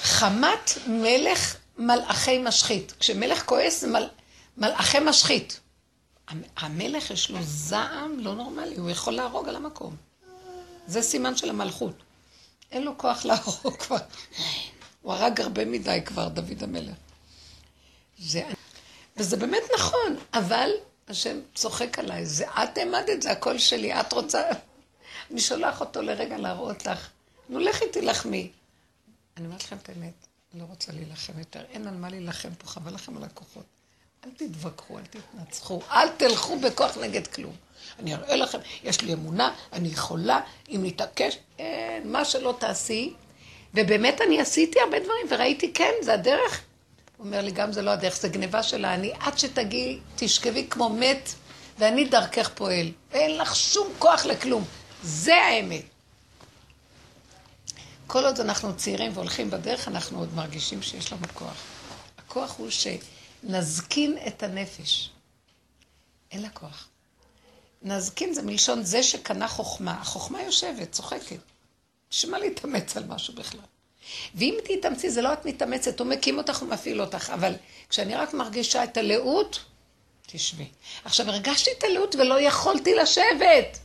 חמת מלך מלאכי משחית. כשמלך כועס זה מל... מלאכי משחית. המלך יש לו זעם לא נורמלי, הוא יכול להרוג על המקום. זה סימן של המלכות. אין לו כוח להרוג [laughs] כבר. הוא הרג הרבה מדי כבר, דוד המלך. זה... וזה באמת נכון, אבל השם צוחק עליי, זה את העמדת, זה הכל שלי, את רוצה... אני שולח אותו לרגע להראות לך, נו לכי תילחמי. אני אומרת לכם את האמת, אני לא רוצה להילחם יותר, אין על מה להילחם פה, חבל לכם על הכוחות. אל תתווכחו, אל תתנצחו, אל תלכו בכוח נגד כלום. אני אראה לכם, יש לי אמונה, אני יכולה, אם נתעקש, אין, מה שלא תעשי. ובאמת אני עשיתי הרבה דברים, וראיתי, כן, זה הדרך. הוא אומר לי, גם זה לא הדרך, זה גניבה של האני. עד שתגיעי, תשכבי כמו מת, ואני דרכך פועל. אין לך שום כוח לכלום. זה האמת. כל עוד אנחנו צעירים והולכים בדרך, אנחנו עוד מרגישים שיש לנו כוח. הכוח הוא שנזקין את הנפש. אין לה כוח. נזקין זה מלשון זה שקנה חוכמה. החוכמה יושבת, צוחקת. בשביל מה להתאמץ על משהו בכלל? ואם תתאמצי, זה לא את מתאמצת, הוא מקים אותך ומפעיל אותך, אבל כשאני רק מרגישה את הלאות, תשבי. עכשיו, הרגשתי את הלאות ולא יכולתי לשבת.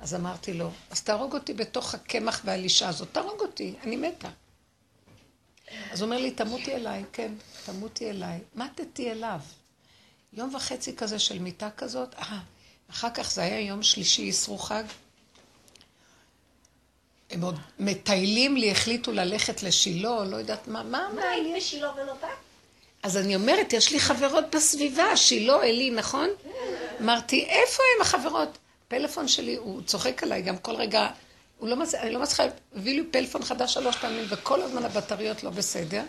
אז אמרתי לו, אז תהרוג אותי בתוך הקמח והלישה הזאת, תהרוג אותי, אני מתה. אז הוא אומר לי, תמותי אליי, כן, תמותי אליי. מתתי אליו. יום וחצי כזה של מיטה כזאת, אה, אחר כך זה היה יום שלישי, אסרו חג. הם עוד מטיילים לי, החליטו ללכת לשילה, לא יודעת מה, מה מה היית בשילה ולא באת? אז אני אומרת, יש לי חברות בסביבה, שילה, אלי, נכון? אמרתי, איפה הם החברות? פלאפון שלי, הוא צוחק עליי גם כל רגע, הוא לא מצליח, אני לא מצליחה, הביא לי פלאפון חדש שלוש פעמים, וכל הזמן הבטריות לא בסדר.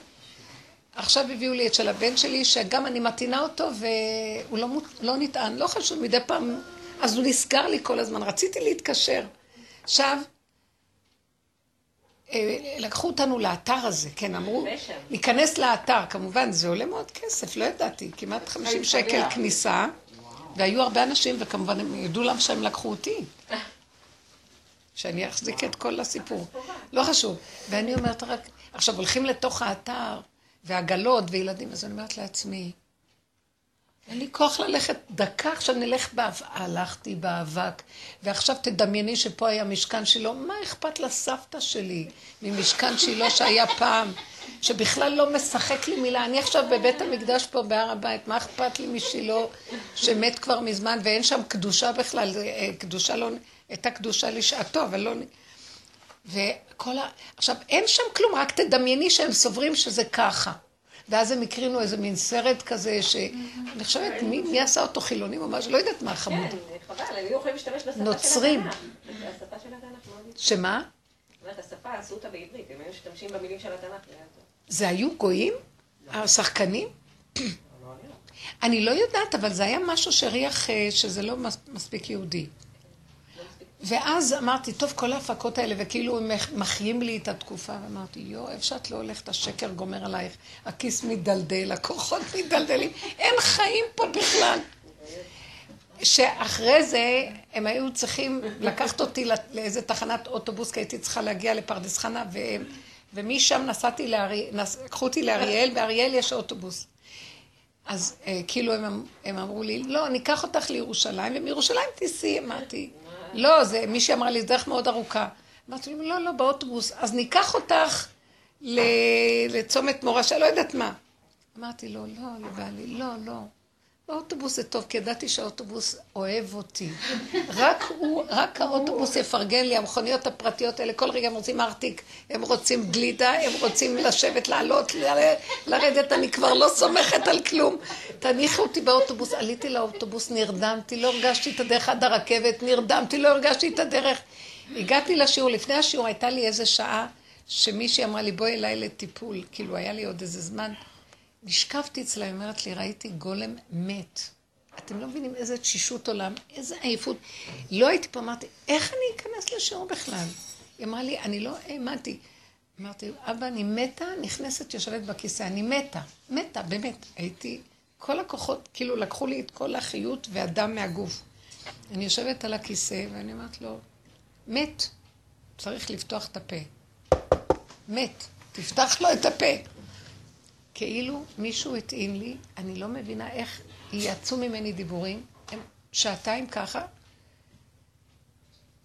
עכשיו הביאו לי את של הבן שלי, שגם אני מתאינה אותו, והוא לא, לא נטען, לא חשוב, מדי פעם, אז הוא נסגר לי כל הזמן, רציתי להתקשר. עכשיו, אה, לקחו אותנו לאתר הזה, כן, אמרו, ושם. ניכנס לאתר, כמובן, זה עולה מאוד כסף, לא ידעתי, כמעט 50 שקל כניסה, והיו הרבה אנשים, וכמובן הם ידעו למה שהם לקחו אותי. [laughs] שאני אחזיק את כל הסיפור. לא חשוב. ואני אומרת רק, עכשיו הולכים לתוך האתר, ועגלות וילדים, אז אני אומרת לעצמי, אין לי כוח ללכת דקה, עכשיו נלך באבק. הלכתי באבק, ועכשיו תדמייני שפה היה משכן שילה, מה אכפת לסבתא שלי ממשכן שילה שהיה פעם, שבכלל לא משחק לי מילה. אני עכשיו בבית המקדש פה בהר הבית, מה אכפת לי משילה שמת כבר מזמן ואין שם קדושה בכלל, אה, קדושה לא, הייתה קדושה לשעתו, אבל לא... וכל ה... עכשיו, אין שם כלום, רק תדמייני שהם סוברים שזה ככה. ואז הם הקרינו איזה מין סרט כזה, שאני חושבת, מי, מי עשה אותו חילונים או משהו? לא יודעת מה חמוד. כן, חבל, הם היו יכולים להשתמש בשפה של התנ"ך. נוצרים. השפה של התנ"ך מאוד... שמה? זאת אומרת, השפה עשו אותה בעברית, הם היו משתמשים במילים של התנ"ך. זה היו גויים? השחקנים? אני לא יודעת, אבל זה היה משהו שהריח אה, שזה לא מס- מספיק יהודי. ואז אמרתי, טוב, כל ההפקות האלה, וכאילו הם מח- מחיים לי את התקופה, ואמרתי, יואו, איפה שאת לא הולכת, השקר גומר עלייך, הכיס מדלדל, הכוחות מדלדלים, אין חיים פה בכלל. שאחרי זה הם היו צריכים לקחת אותי לאיזה תחנת אוטובוס, כי הייתי צריכה להגיע לפרדס חנה, ו... ומשם נסעתי לאריאל, נס... לקחו אותי לאריאל, באריאל יש אוטובוס. אז אה, כאילו הם, הם אמרו לי, לא, ניקח אותך לירושלים, ומירושלים תיסעי, אמרתי. לא, זה, מישהי אמרה לי, זו דרך מאוד ארוכה. אמרתי לי, לא, לא, באוטובוס. אז ניקח אותך לצומת מורשה, לא יודעת מה. אמרתי לו, לא, לבעלי, לא, לא. באוטובוס זה טוב, כי ידעתי שהאוטובוס אוהב אותי. רק הוא, רק האוטובוס יפרגן לי, המכוניות הפרטיות האלה, כל רגע הם רוצים ארטיק, הם רוצים גלידה, הם רוצים לשבת, לעלות, לרדת, אני כבר לא סומכת על כלום. תניחו אותי באוטובוס, עליתי לאוטובוס, נרדמתי, לא הרגשתי את הדרך עד הרכבת, נרדמתי, לא הרגשתי את הדרך. הגעתי לשיעור, לפני השיעור הייתה לי איזה שעה שמישהי אמרה לי, בואי אליי לטיפול, כאילו היה לי עוד איזה זמן. נשכבתי אצלה, היא אומרת לי, ראיתי גולם מת. אתם לא מבינים איזה תשישות עולם, איזה עייפות. לא הייתי פה, אמרתי, איך אני אכנס לשיעור בכלל? היא אמרה לי, אני לא האמנתי. אמרתי, אבא, אני מתה, נכנסת, יושבת בכיסא, אני מתה, מתה, באמת. הייתי, כל הכוחות, כאילו לקחו לי את כל החיות והדם מהגוף. אני יושבת על הכיסא, ואני אומרת לו, מת, צריך לפתוח את הפה. מת, תפתח לו את הפה. כאילו מישהו הטעין לי, אני לא מבינה איך יצאו ממני דיבורים, הם שעתיים ככה.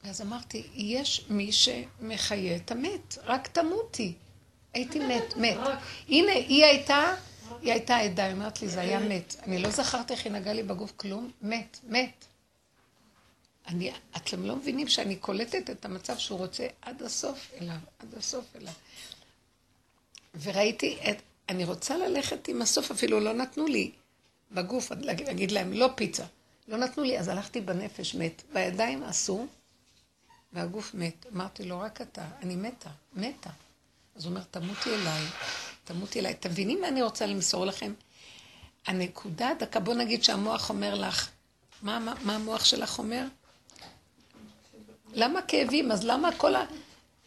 ואז אמרתי, יש מי שמחיה את המת, רק תמותי. הייתי מת, מת. הנה, היא הייתה, היא הייתה עדה, היא אומרת לי, זה היה מת. אני לא זכרתי איך היא נגעה לי בגוף כלום, מת, מת. אני, אתם לא מבינים שאני קולטת את המצב שהוא רוצה עד הסוף אליו, עד הסוף אליו. וראיתי את, אני רוצה ללכת עם הסוף, אפילו לא נתנו לי בגוף, להגיד להם, לא פיצה. לא נתנו לי, אז הלכתי בנפש מת. בידיים עשו, והגוף מת. אמרתי לו, רק אתה, אני מתה, מתה. אז הוא אומר, תמותי אליי, תמותי אליי. אתם מבינים מה אני רוצה למסור לכם? הנקודה, דקה, בוא נגיד שהמוח אומר לך, מה, מה, מה המוח שלך אומר? למה כאבים? אז למה כל ה...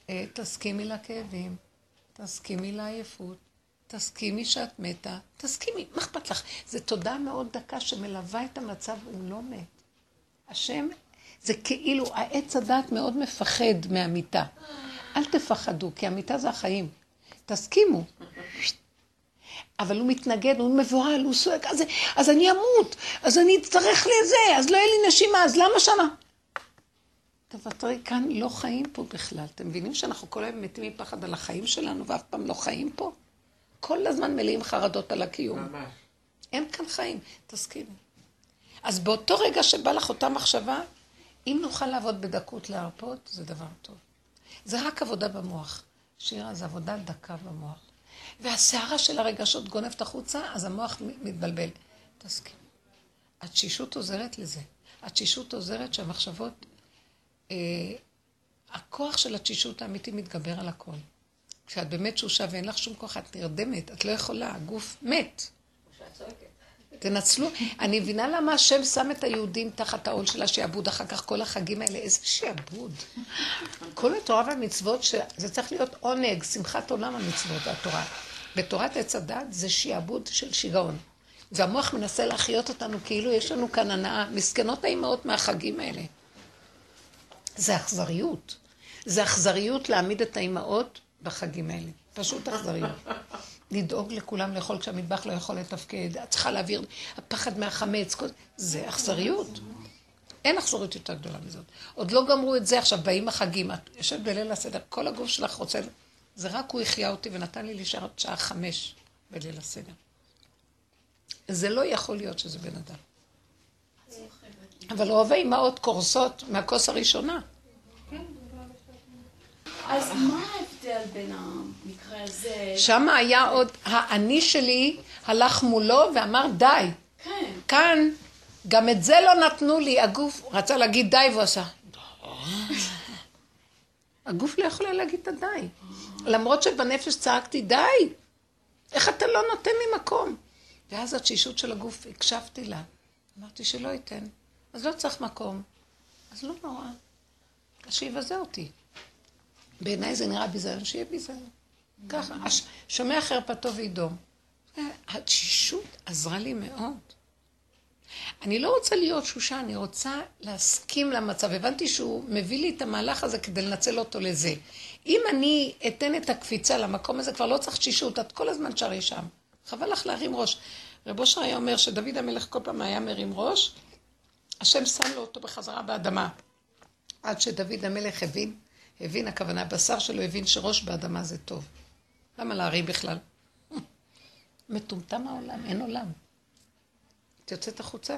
אה, תסכימי לכאבים, תסכימי לעייפות, תסכימי שאת מתה, תסכימי, מה אכפת לך? זו תודה מאוד דקה שמלווה את המצב, הוא לא מת. השם, זה כאילו, העץ הדעת מאוד מפחד מהמיטה. אל תפחדו, כי המיטה זה החיים. תסכימו. אבל הוא מתנגד, הוא מבוהל, הוא סועק, אז, אז אני אמות, אז אני אצטרך לזה, אז לא יהיה לי נשימה, אז למה שמה? תוותרי, כאן לא חיים פה בכלל. אתם מבינים שאנחנו כל היום מתים מפחד על החיים שלנו ואף פעם לא חיים פה? כל הזמן מלאים חרדות על הקיום. ממש. אין כאן חיים, תסכימו. אז באותו רגע שבא לך אותה מחשבה, אם נוכל לעבוד בדקות להרפות, זה דבר טוב. זה רק עבודה במוח. שירה, זה עבודה דקה במוח. והסערה של הרגשות גונבת החוצה, אז המוח מתבלבל. תסכים. התשישות עוזרת לזה. התשישות עוזרת שהמחשבות, אה, הכוח של התשישות האמיתי מתגבר על הכל. כשאת באמת תשושה ואין לך שום כוח, את נרדמת, את לא יכולה, הגוף מת. תנצלו. אני מבינה למה השם שם את היהודים תחת העול של השעבוד אחר כך, כל החגים האלה, איזה שעבוד. כל התורה והמצוות, זה צריך להיות עונג, שמחת עולם המצוות והתורה. בתורת עץ הדת זה שעבוד של שיגעון. והמוח מנסה להחיות אותנו כאילו יש לנו כאן הנאה. מסכנות האימהות מהחגים האלה. זה אכזריות. זה אכזריות להעמיד את האימהות בחגים האלה. פשוט אכזריות. לדאוג לכולם לאכול כשהמטבח לא יכול לתפקד, את צריכה להעביר, הפחד מהחמץ, כל... זה אכזריות. אין אכזריות יותר גדולה מזאת. עוד לא גמרו את זה, עכשיו באים החגים, את יושבת בליל הסדר, כל הגוף שלך רוצה... זה רק הוא החיה אותי ונתן לי להישאר עד שעה חמש בליל הסדר. זה לא יכול להיות שזה בן אדם. אבל רוב האימהות קורסות מהכוס הראשונה. אז מה ההבדל בין המקרה הזה? שם היה עוד, האני שלי הלך מולו ואמר די. כן. כאן, גם את זה לא נתנו לי, הגוף רצה להגיד די והוא עשה. הגוף לא יכול להגיד את הדי. למרות שבנפש צעקתי די. איך אתה לא נותן לי מקום? ואז התשישות של הגוף, הקשבתי לה. אמרתי שלא ייתן. אז לא צריך מקום. אז לא נורא. אז שיבזה אותי. בעיניי זה נראה ביזיון, שיהיה ביזיון. ככה, שומע חרפתו וידום. התשישות עזרה לי מאוד. אני לא רוצה להיות שושה, אני רוצה להסכים למצב. הבנתי שהוא מביא לי את המהלך הזה כדי לנצל אותו לזה. אם אני אתן את הקפיצה למקום הזה, כבר לא צריך תשישות, את כל הזמן שרי שם. חבל לך להרים ראש. רב אושר היה אומר שדוד המלך כל פעם היה מרים ראש, השם שם לו אותו בחזרה באדמה. עד שדוד המלך הבין, הבין הכוונה, בשר שלו הבין שראש באדמה זה טוב. למה להרים בכלל? [laughs] מטומטם העולם, אין עולם. את יוצאת החוצה?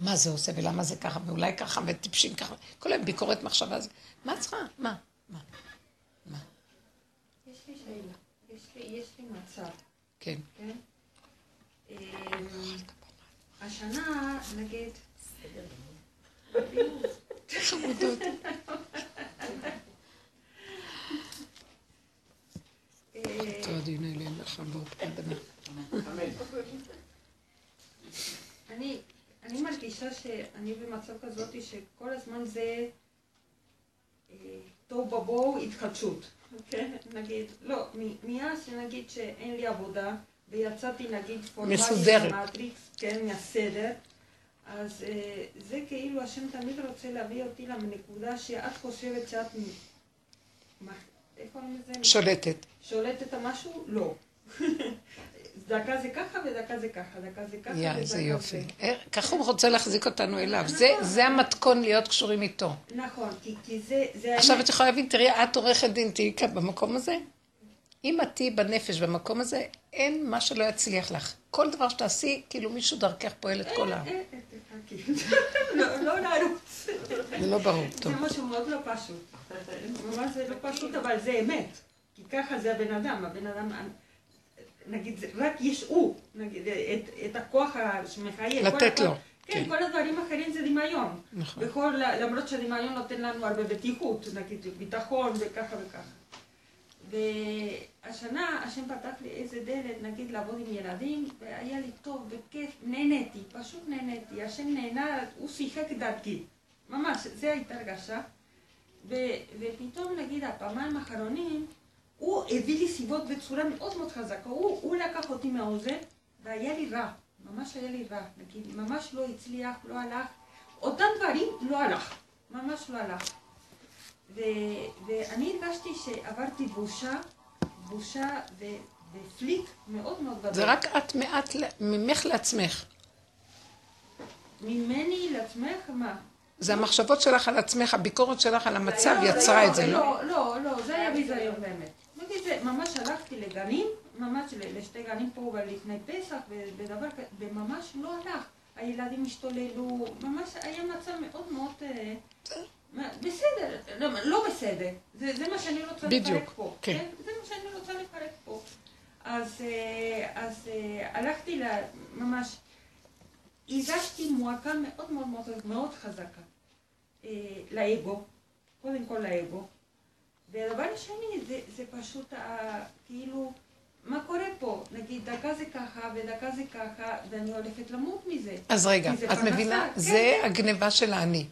מה זה עושה ולמה זה ככה, ואולי ככה, וטיפשים ככה, כל היום ביקורת מחשבה זה. מה את צריכה? מה? מה? מה? יש לי שאלה, יש לי, יש לי מצב, כן. כן? אמ, השנה, נגיד, חמודות. [laughs] אמן. אני, אני מרגישה שאני במצב כזאת שכל הזמן זה אה, תוהו ובוהו התחדשות, כן? נגיד, לא, מאז שנגיד שאין לי עבודה ויצאתי נגיד פורמלית מסודרת. כן, מהסדר, אז אה, זה כאילו השם תמיד רוצה להביא אותי לנקודה שאת חושבת שאת, איך קוראים לזה? שולטת. שולטת על משהו? לא. [laughs] דקה זה ככה ודקה זה ככה, דקה זה ככה יא, ודקה איזה יופי. אה, ככה הוא רוצה להחזיק אותנו אליו. זה- זה המתכון להיות קשורים איתו. נכון, כי, כי זה, זה עכשיו. את יכולה להבין, תראי, את עורכת דין, תהיי כאן במקום הזה. אם את תהיי בנפש במקום הזה, אין מה שלא יצליח לך. כל דבר שתעשי, כאילו מישהו דרכך פועל את כל העם. אה, אה. לא, לא נרוץ. זה לא ברור, טוב. זה משהו מאוד לא פשוט. ממש זה לא פשוט, אבל זה אמת. כי ככה זה הבן אדם, הבן אדם, נגיד, רק יש הוא, נגיד, את, את הכוח שמחיה. כל לתת לו, כן, כן. כל הדברים האחרים זה דמיון. נכון. בכל, למרות שהדמיון נותן לנו הרבה בטיחות, נגיד, ביטחון וככה וככה. והשנה השם פתח לי איזה דלת, נגיד לעבוד עם ילדים, והיה לי טוב וכיף, נהניתי, פשוט נהניתי, השם נהנה, הוא שיחק דרכי, ממש, זו הייתה הרגשה. ו- ופתאום נגיד הפעמיים האחרונים, הוא הביא לי סיבות בצורה מאוד מאוד חזקה, הוא, הוא לקח אותי מהאוזן, והיה לי רע, ממש היה לי רע, נגיד, ממש לא הצליח, לא הלך, אותם דברים לא הלך, ממש לא הלך. ו- ואני הרגשתי שעברתי בושה, בושה ו- ופליק מאוד מאוד גדול. זה רק את מעט, ממך לעצמך. ממני לעצמך, מה? זה המחשבות שלך על עצמך, הביקורת שלך על המצב יצרה את זה, לא? לא, לא, לא, זה היה ביזיון באמת. ממש הלכתי לגנים, ממש לשתי גנים פה לפני פסח, ודבר כזה, וממש לא הלך. הילדים השתוללו, ממש היה מצב מאוד מאוד... בסדר, לא, לא בסדר, זה, זה מה שאני רוצה בדיוק, לפרק פה. כן. זה מה שאני רוצה לפרק פה. אז, אה, אז אה, הלכתי ל... ממש... הרגשתי מועקה מאוד מאוד מאוד, מאוד חזקה אה, לאגו, קודם כל לאגו. והדבר השני זה, זה פשוט ה, כאילו, מה קורה פה? נגיד דקה זה ככה ודקה זה ככה, ואני הולכת למות מזה. אז רגע, את מבינה? כן, זה כן. הגניבה של האני.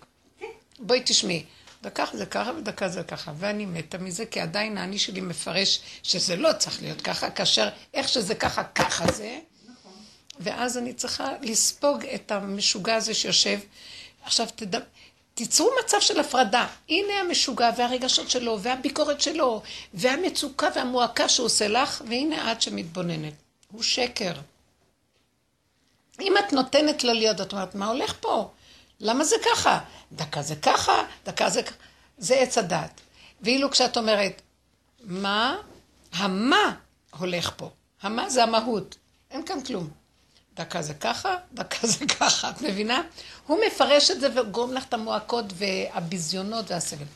בואי תשמעי, דקה זה ככה ודקה זה ככה, ואני מתה מזה, כי עדיין האני שלי מפרש שזה לא צריך להיות ככה, כאשר איך שזה ככה, ככה זה. נכון. ואז אני צריכה לספוג את המשוגע הזה שיושב. עכשיו, תד... תיצרו מצב של הפרדה. הנה המשוגע והרגשות שלו, והביקורת שלו, והמצוקה והמועקה שהוא עושה לך, והנה את שמתבוננת. הוא שקר. אם את נותנת לו להיות, את אומרת, מה הולך פה? למה זה ככה? דקה זה ככה, דקה זה ככה. זה עץ הדת. ואילו כשאת אומרת, מה, המה הולך פה. המה זה המהות. אין כאן כלום. דקה זה ככה, דקה זה ככה, את מבינה? הוא מפרש את זה וגורם לך את המועקות והביזיונות והסבל.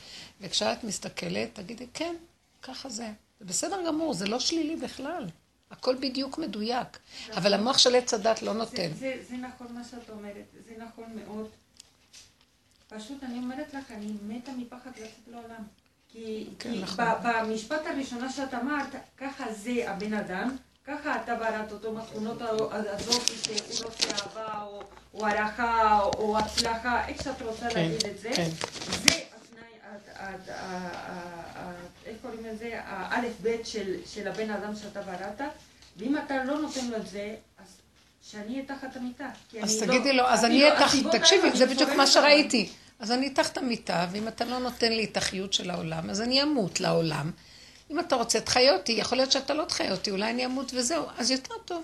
וכשאת מסתכלת, תגידי, כן, ככה זה. זה בסדר גמור, זה לא שלילי בכלל. הכל בדיוק מדויק. אבל המוח של עץ הדת לא נותן. זה, זה, זה נכון מה שאת אומרת, זה נכון מאוד. פשוט אני אומרת לך, אני מתה מפחד לצאת לעולם. כי, כן, כי נכון. במשפט הראשונה שאת אמרת, ככה זה הבן אדם, ככה אתה בראת אותו מהתכונות הזאת שהוא רוצה אהבה או, או הערכה או, או הצלחה, איך שאת רוצה כן, להגיד את זה. כן. זה התנאי, איך קוראים לזה, האלף בית של, של הבן אדם שאתה בראת, ואם אתה לא נותן לו את זה, אז שאני אהיה תחת המיטה. אז אני תגידי לא- לו, אז אני אפילו אהיה תחת, הסיבות תקשיבי, זה בדיוק מה. שראיתי. אז אני אתח את המיטה, ואם אתה לא נותן לי את החיות של העולם, אז אני אמות לעולם. אם אתה רוצה, תחיה אותי, יכול להיות שאתה לא תחיה אותי, אולי אני אמות וזהו, אז יותר טוב.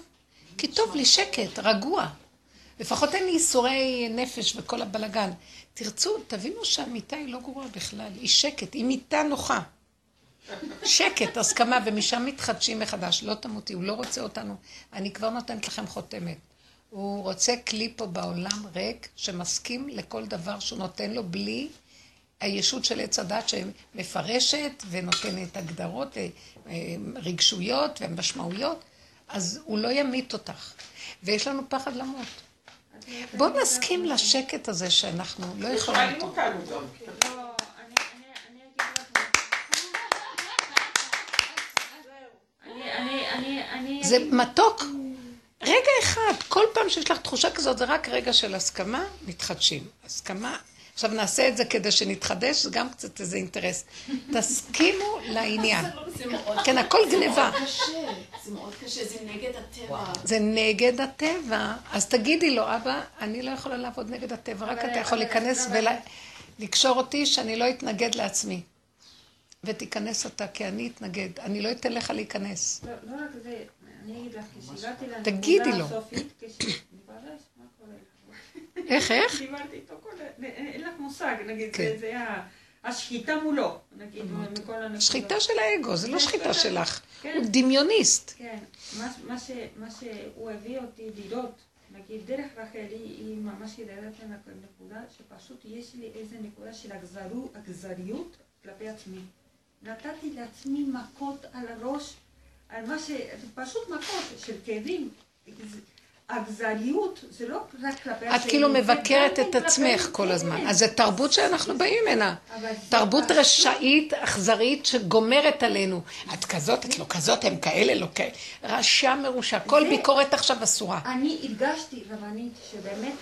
כי טוב לי שקט, רגוע. לפחות אין לי ייסורי נפש וכל הבלגן. תרצו, תבינו שהמיטה היא לא גרועה בכלל, היא שקט, היא מיטה נוחה. שקט, הסכמה, ומשם מתחדשים מחדש. לא תמותי, הוא לא רוצה אותנו. אני כבר נותנת לכם חותמת. הוא רוצה כלי פה בעולם ריק, שמסכים לכל דבר שהוא נותן לו בלי הישות של עץ הדת שמפרשת ונותנת הגדרות, אה, אה, רגשויות ומשמעויות, אז הוא לא ימית אותך. ויש לנו פחד למות. בואו נסכים לשקט הזה שאנחנו לא יכולים שואלים אותו. אותנו גם. לא, אני- אני- אני אגיד לכם. אני- זה מתוק. רגע אחד, כל פעם שיש לך תחושה כזאת, זה רק רגע של הסכמה, מתחדשים. הסכמה, עכשיו נעשה את זה כדי שנתחדש, זה גם קצת איזה אינטרס. תסכימו לעניין. מאוד כן, הכל גניבה. זה קשה, זה מאוד קשה, זה נגד הטבע. זה נגד הטבע. אז תגידי לו, אבא, אני לא יכולה לעבוד נגד הטבע, רק אתה יכול אבל- להיכנס אבל- ולקשור אותי שאני לא אתנגד לעצמי. ותיכנס אתה, כי אני אתנגד. אני לא אתן לך להיכנס. לא לא רק זה, אני אגיד לך, כשהגעתי תגידי לנקודה לו. הסופית, כשדיברתי, מה קורה לך? איך, איך? דיברתי איתו כל... אין לך מושג, נגיד, כן. זה- זה ה- השחיטה מולו, נגיד, מכל הנקודות. שחיטה של האגו, זה לא כן, שחיטה. שלך. כן. הוא דמיוניסט. כן, מה, שהוא הביא אותי לראות, נגיד דרך רחלי, היא ממש ידעת לנקודה שפשוט יש לי איזה נקודה של אכזריות כלפי עצמי. נתתי לעצמי מכות על הראש, על מה ש... פשוט מכות של כאבים. אכזריות זה לא רק כלפי את כאילו מבקרת את עצמך כל. הזמן. אז זו תרבות שאנחנו באים ממנה. תרבות רשעית, אכזרית, שגומרת עלינו. את כזאת, את לא כזאת, הם כאלה, לא כאלה. רשע מרושע. כל ביקורת עכשיו אסורה. אני הרגשתי, רבנית, שבאמת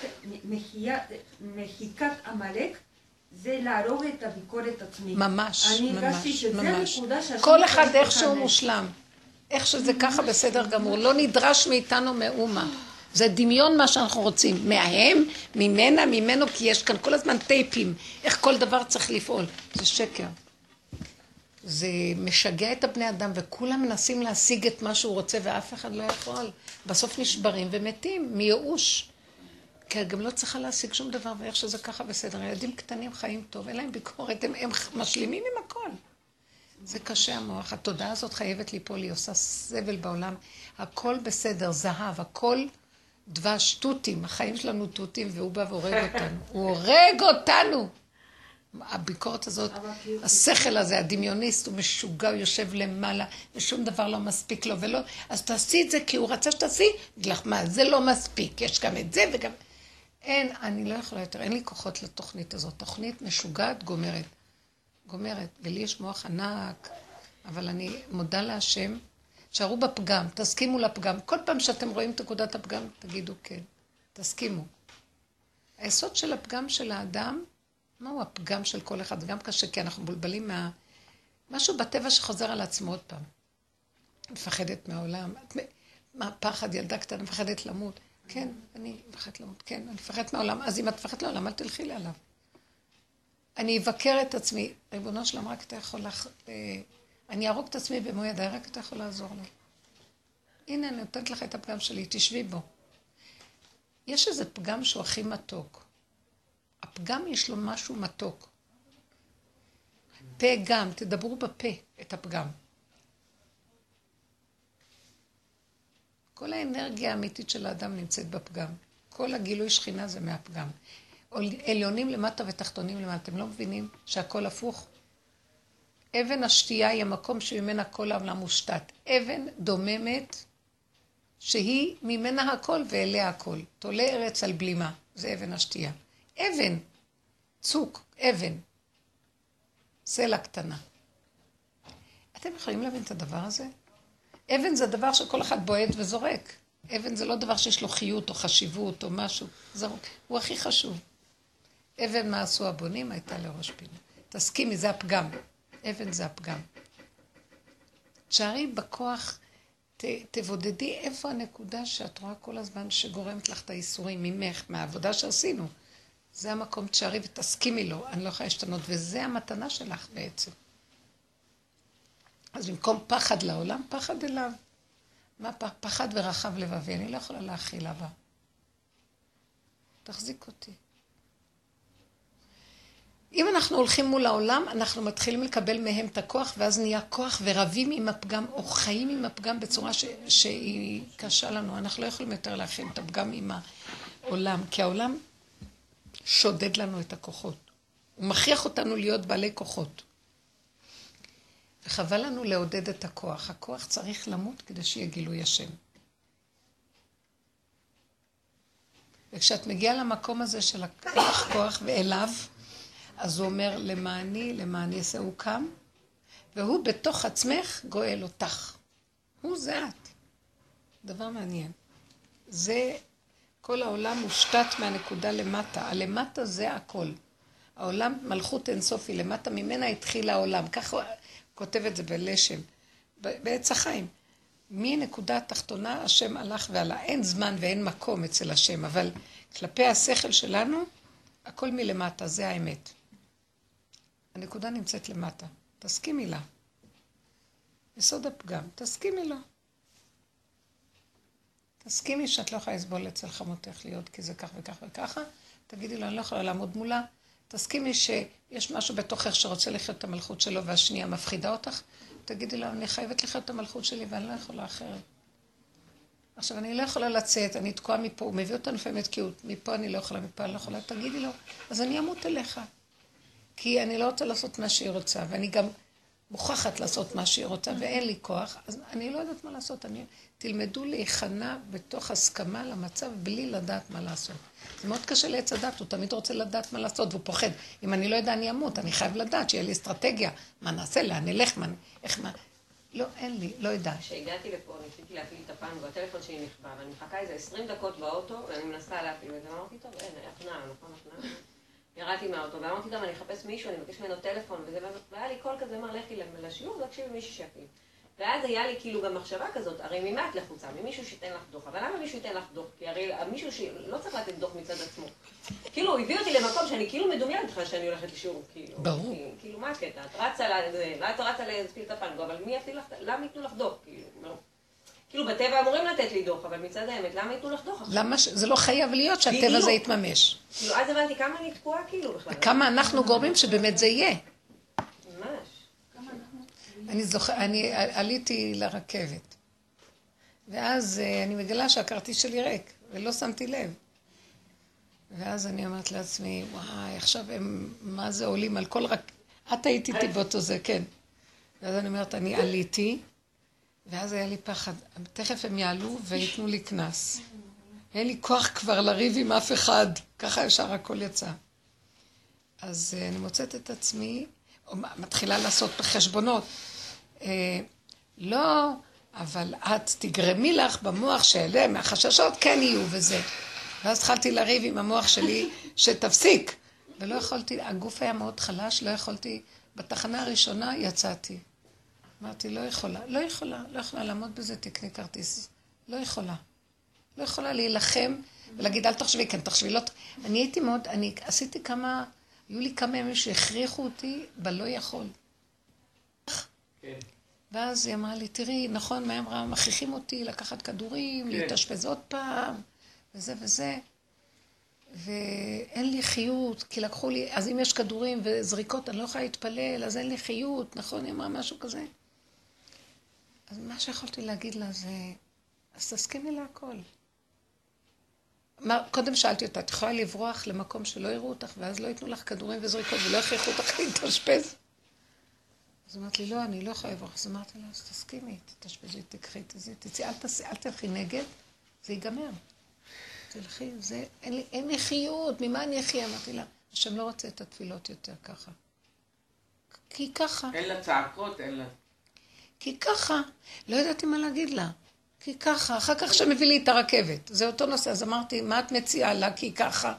מחיקת עמלק זה להרוג את הביקורת עצמית. ממש, ממש, ממש. כל אחד איך שהוא. מושלם. איך שזה ככה בסדר גמור. לא נדרש מאיתנו מאומה. זה דמיון מה שאנחנו רוצים. מהם, ממנה, ממנו, כי יש כאן כל הזמן טייפים. איך כל דבר צריך לפעול. זה שקר. זה משגע את הבני אדם, וכולם מנסים להשיג את מה שהוא רוצה, ואף אחד לא יכול. בסוף נשברים ומתים מייאוש. כי גם לא צריכה להשיג שום דבר, ואיך שזה ככה בסדר. ילדים קטנים חיים טוב, אין להם ביקורת, הם, הם משלימים עם הכל. זה קשה המוח. התודעה הזאת חייבת ליפול, היא עושה סבל בעולם. הכל בסדר, זהב, הכל דבש, תותים. החיים שלנו תותים, והוא בא והורג [laughs] אותנו. הוא הורג אותנו! הביקורת הזאת, כי- השכל הזה, הדמיוניסט, הוא משוגע, הוא יושב למעלה, ושום דבר לא מספיק לו, ולא, אז תעשי את זה כי הוא רצה שתעשי, אגיד לך, מה, זה לא מספיק, יש גם את זה וגם... אין, אני לא יכולה יותר, אין לי כוחות לתוכנית הזאת. תוכנית משוגעת, גומרת. גומרת. ולי יש מוח ענק, אבל אני מודה להשם. שערו בפגם, תסכימו לפגם. כל פעם שאתם רואים את נקודת הפגם, תגידו כן. תסכימו. היסוד של הפגם של האדם, מהו הפגם של כל אחד? גם קשה, כי אנחנו מבולבלים מה... משהו בטבע שחוזר על עצמו עוד פעם. מפחדת מהעולם. מה, פחד, ילדה קטנה מפחדת למות. כן, אני מפחדת למות, כן, אני מפחדת מהעולם. אז אם את מפחדת לעולם, אל תלכי לעליו. אני אבקר את עצמי. ריבונו שלם, רק אתה יכול לך... אה, אני אהרוג את עצמי במו ידיי, רק אתה יכול לעזור לי. הנה, אני נותנת לך את הפגם שלי, תשבי בו. יש איזה פגם שהוא הכי מתוק. הפגם יש לו משהו מתוק. פה גם, תדברו בפה את הפגם. כל האנרגיה האמיתית של האדם נמצאת בפגם. כל הגילוי שכינה זה מהפגם. עליונים למטה ותחתונים למטה. אתם לא מבינים שהכל הפוך? אבן השתייה היא המקום שממנה כל העולם מושתת. אבן דוממת שהיא ממנה הכל ואליה הכל. תולה ארץ על בלימה, זה אבן השתייה. אבן, צוק, אבן, סלע קטנה. אתם יכולים להבין את הדבר הזה? אבן זה דבר שכל אחד בועט וזורק. אבן זה לא דבר שיש לו חיות או חשיבות או משהו. זרוק. הוא הכי חשוב. אבן מה עשו הבונים הייתה לראש פינה. תסכימי, זה הפגם. אבן זה הפגם. תשארי בכוח, ת, תבודדי איפה הנקודה שאת רואה כל הזמן שגורמת לך את האיסורים ממך, מהעבודה שעשינו. זה המקום, תשארי ותסכימי לו, אני לא יכולה להשתנות, וזה המתנה שלך בעצם. אז במקום פחד לעולם, פחד אליו. מה פחד ורחב לבבי, אני לא יכולה להכיל אבא. תחזיק אותי. אם אנחנו הולכים מול העולם, אנחנו מתחילים לקבל מהם את הכוח, ואז נהיה כוח ורבים עם הפגם, או חיים עם הפגם בצורה ש... שהיא קשה לנו. אנחנו לא יכולים יותר להכין את הפגם עם העולם, כי העולם שודד לנו את הכוחות. הוא מכריח אותנו להיות בעלי כוחות. וחבל לנו לעודד את הכוח. הכוח צריך למות כדי שיהיה גילוי השם. וכשאת מגיעה למקום הזה של הכוח כוח ואליו, אז הוא אומר, למעני, למעני אעשה, הוא קם, והוא בתוך עצמך גואל אותך. הוא זה את. דבר מעניין. זה, כל העולם מושתת מהנקודה למטה. הלמטה זה הכל. העולם, מלכות אינסופי, למטה ממנה התחיל העולם. ככה כותב את זה בלשם, בעץ החיים. מנקודה התחתונה השם הלך ועלה. אין זמן ואין מקום אצל השם, אבל כלפי השכל שלנו, הכל מלמטה, זה האמת. הנקודה נמצאת למטה. תסכימי לה. יסוד הפגם, תסכימי לו. תסכימי שאת לא יכולה לסבול אצל חמותך להיות כי זה כך וכך וככה. תגידי לו, אני לא יכולה לעמוד מולה. תסכימי שיש משהו בתוכך שרוצה לחיות את המלכות שלו והשנייה מפחידה אותך. תגידי לו, אני חייבת לחיות את המלכות שלי ואני לא יכולה אחרת. עכשיו, אני לא יכולה לצאת, אני תקועה מפה, הוא מביא אותנו לפעמים לתקיעות, מפה אני לא יכולה, מפה אני לא יכולה, תגידי לו, אז אני אמות אליך. כי אני לא רוצה לעשות מה שהיא רוצה, ואני גם מוכרחת לעשות מה שהיא רוצה, ואין לי כוח, אז אני לא יודעת מה לעשות. אני... תלמדו להיכנע בתוך הסכמה למצב בלי לדעת מה לעשות. זה מאוד קשה לעץ הדת, הוא תמיד רוצה לדעת מה לעשות, והוא פוחד. אם אני לא יודע, אני אמות, אני חייב לדעת שיהיה לי אסטרטגיה. מה נעשה, לאן נלך, מה... איך מה... לא, אין לי, לא יודעת. כשהגעתי לפה, ניסיתי להפעיל את הפעם, והטלפון שלי נכבה, ואני מחכה איזה 20 דקות באוטו, ואני מנסה להפעיל את זה, ואמרתי, טוב, אין, התנעה, נכון, התנעה. ירדתי מהאוטו, ואמרתי, טוב, אני אחפש מישהו, אני מבקש ממנו טלפון, וזה, והיה לי קול כזה, אמר, לכי לשיעור, תקשיבי מישהו שיפעיל. ואז היה לי כאילו גם מחשבה כזאת, הרי ממה את לחוצה? ממישהו שייתן לך דוח. אבל למה מישהו ייתן לך דוח? כי הרי מישהו שלא צריך לתת דוח מצד עצמו. כאילו, הוא הביא אותי למקום שאני כאילו מדומיינת בכלל שאני הולכת לשיעור, כאילו. ברור. כי- כאילו, מה הקטע? את רצה לזה, ואת רצה להספיל את הפנגו, אבל מי יפעיל לך, למה ייתנו לך דוח? כאילו, לא. כאילו, בטבע אמורים לתת לי דוח, אבל מצד האמת, למה ייתנו לך דוח עכשיו? למה ש... זה לא חייב להיות שהטבע. הזה יתממש. כאילו, אז הבנתי כמה אני תקועה, כאילו, בכלל. כמה אנחנו גורמים שבאמת זה יהיה. אני זוכר, אני עליתי לרכבת, ואז אה, אני מגלה שהכרטיס שלי ריק, ולא שמתי לב. ואז אני אומרת לעצמי, וואי, עכשיו הם, מה זה עולים על כל רק... את היית איתי באותו זה, כן. ואז אני אומרת, אני עליתי, ואז היה לי פחד, תכף הם יעלו וייתנו לי קנס. אין לי כוח כבר לריב עם אף אחד, ככה ישר הכל יצא. אז אה, אני מוצאת את עצמי, מתחילה לעשות חשבונות. אה, לא, אבל את תגרמי לך במוח שאלה מהחששות כן יהיו וזה. ואז התחלתי לריב עם המוח שלי [laughs] שתפסיק. ולא יכולתי, הגוף היה מאוד חלש, לא יכולתי, בתחנה הראשונה יצאתי. אמרתי, לא יכולה, לא יכולה, לא יכולה לעמוד בזה, תקני כרטיס. לא יכולה. לא יכולה להילחם ולהגיד, אל תחשבי, כן, תחשבי, לא... ת-" אני הייתי מאוד, אני עשיתי כמה, היו לי כמה ימים שהכריחו אותי בלא יכול. כן. ואז היא אמרה לי, תראי, נכון, מה אמרה? מכריחים אותי לקחת כדורים, כן. להתאשפז עוד פעם, וזה וזה. ואין לי חיות, כי לקחו לי, אז אם יש כדורים וזריקות, אני לא יכולה להתפלל, אז אין לי חיות, נכון? היא אמרה משהו כזה. אז מה שיכולתי להגיד לה זה, אז תסכימי להכל. מה, קודם שאלתי אותה, את יכולה לברוח למקום שלא יראו אותך, ואז לא ייתנו לך כדורים וזריקות ולא יכריחו אותך [laughs] להתאשפז? אז אמרת לי, לא, אני לא יכולה לברוח. אז אמרתי לה, אז תסכימי, תתאשפזי, תקחי, תצאי, אל תלכי נגד, זה ייגמר. תלכי, זה, אין לי, אין לי חיות, ממה אני אחיה? אמרתי לה, השם לא רוצה את התפילות יותר ככה. כי ככה, אין לה צעקות, אין לה... כי ככה. לא ידעתי מה להגיד לה. כי ככה, אחר כך שמביא לי את הרכבת. זה אותו נושא, אז אמרתי, מה את מציעה לה? כי ככה.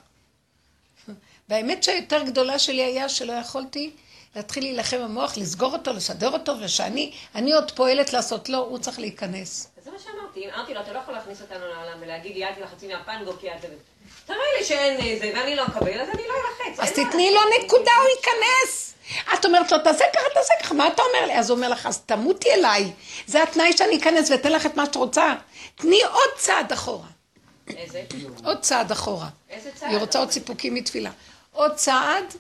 והאמת שהיותר גדולה שלי היה שלא יכולתי להתחיל להילחם במוח, לסגור אותו, לסדר אותו, ושאני, אני עוד פועלת לעשות לו, הוא צריך להיכנס. זה מה אמרתי, אמרתי לו, אתה לא יכול להכניס אותנו לעולם ולהגיד לי, אל תלחצי מהפנגו כי את... תראה לי שאין זה, ואני לא אקבל, אז אני לא אלחץ. אז. תתני לו נקודה, הוא ייכנס. את אומרת לו, תעשה ככה, תעשה ככה, מה אתה אומר לי? אז הוא אומר לך, אז תמותי אליי. זה התנאי שאני אכנס ואתן לך את מה שאת רוצה. תני עוד צעד אחורה. איזה? עוד צעד אחורה. איזה צעד? היא רוצה עוד סיפוקים מתפילה. עוד צעד,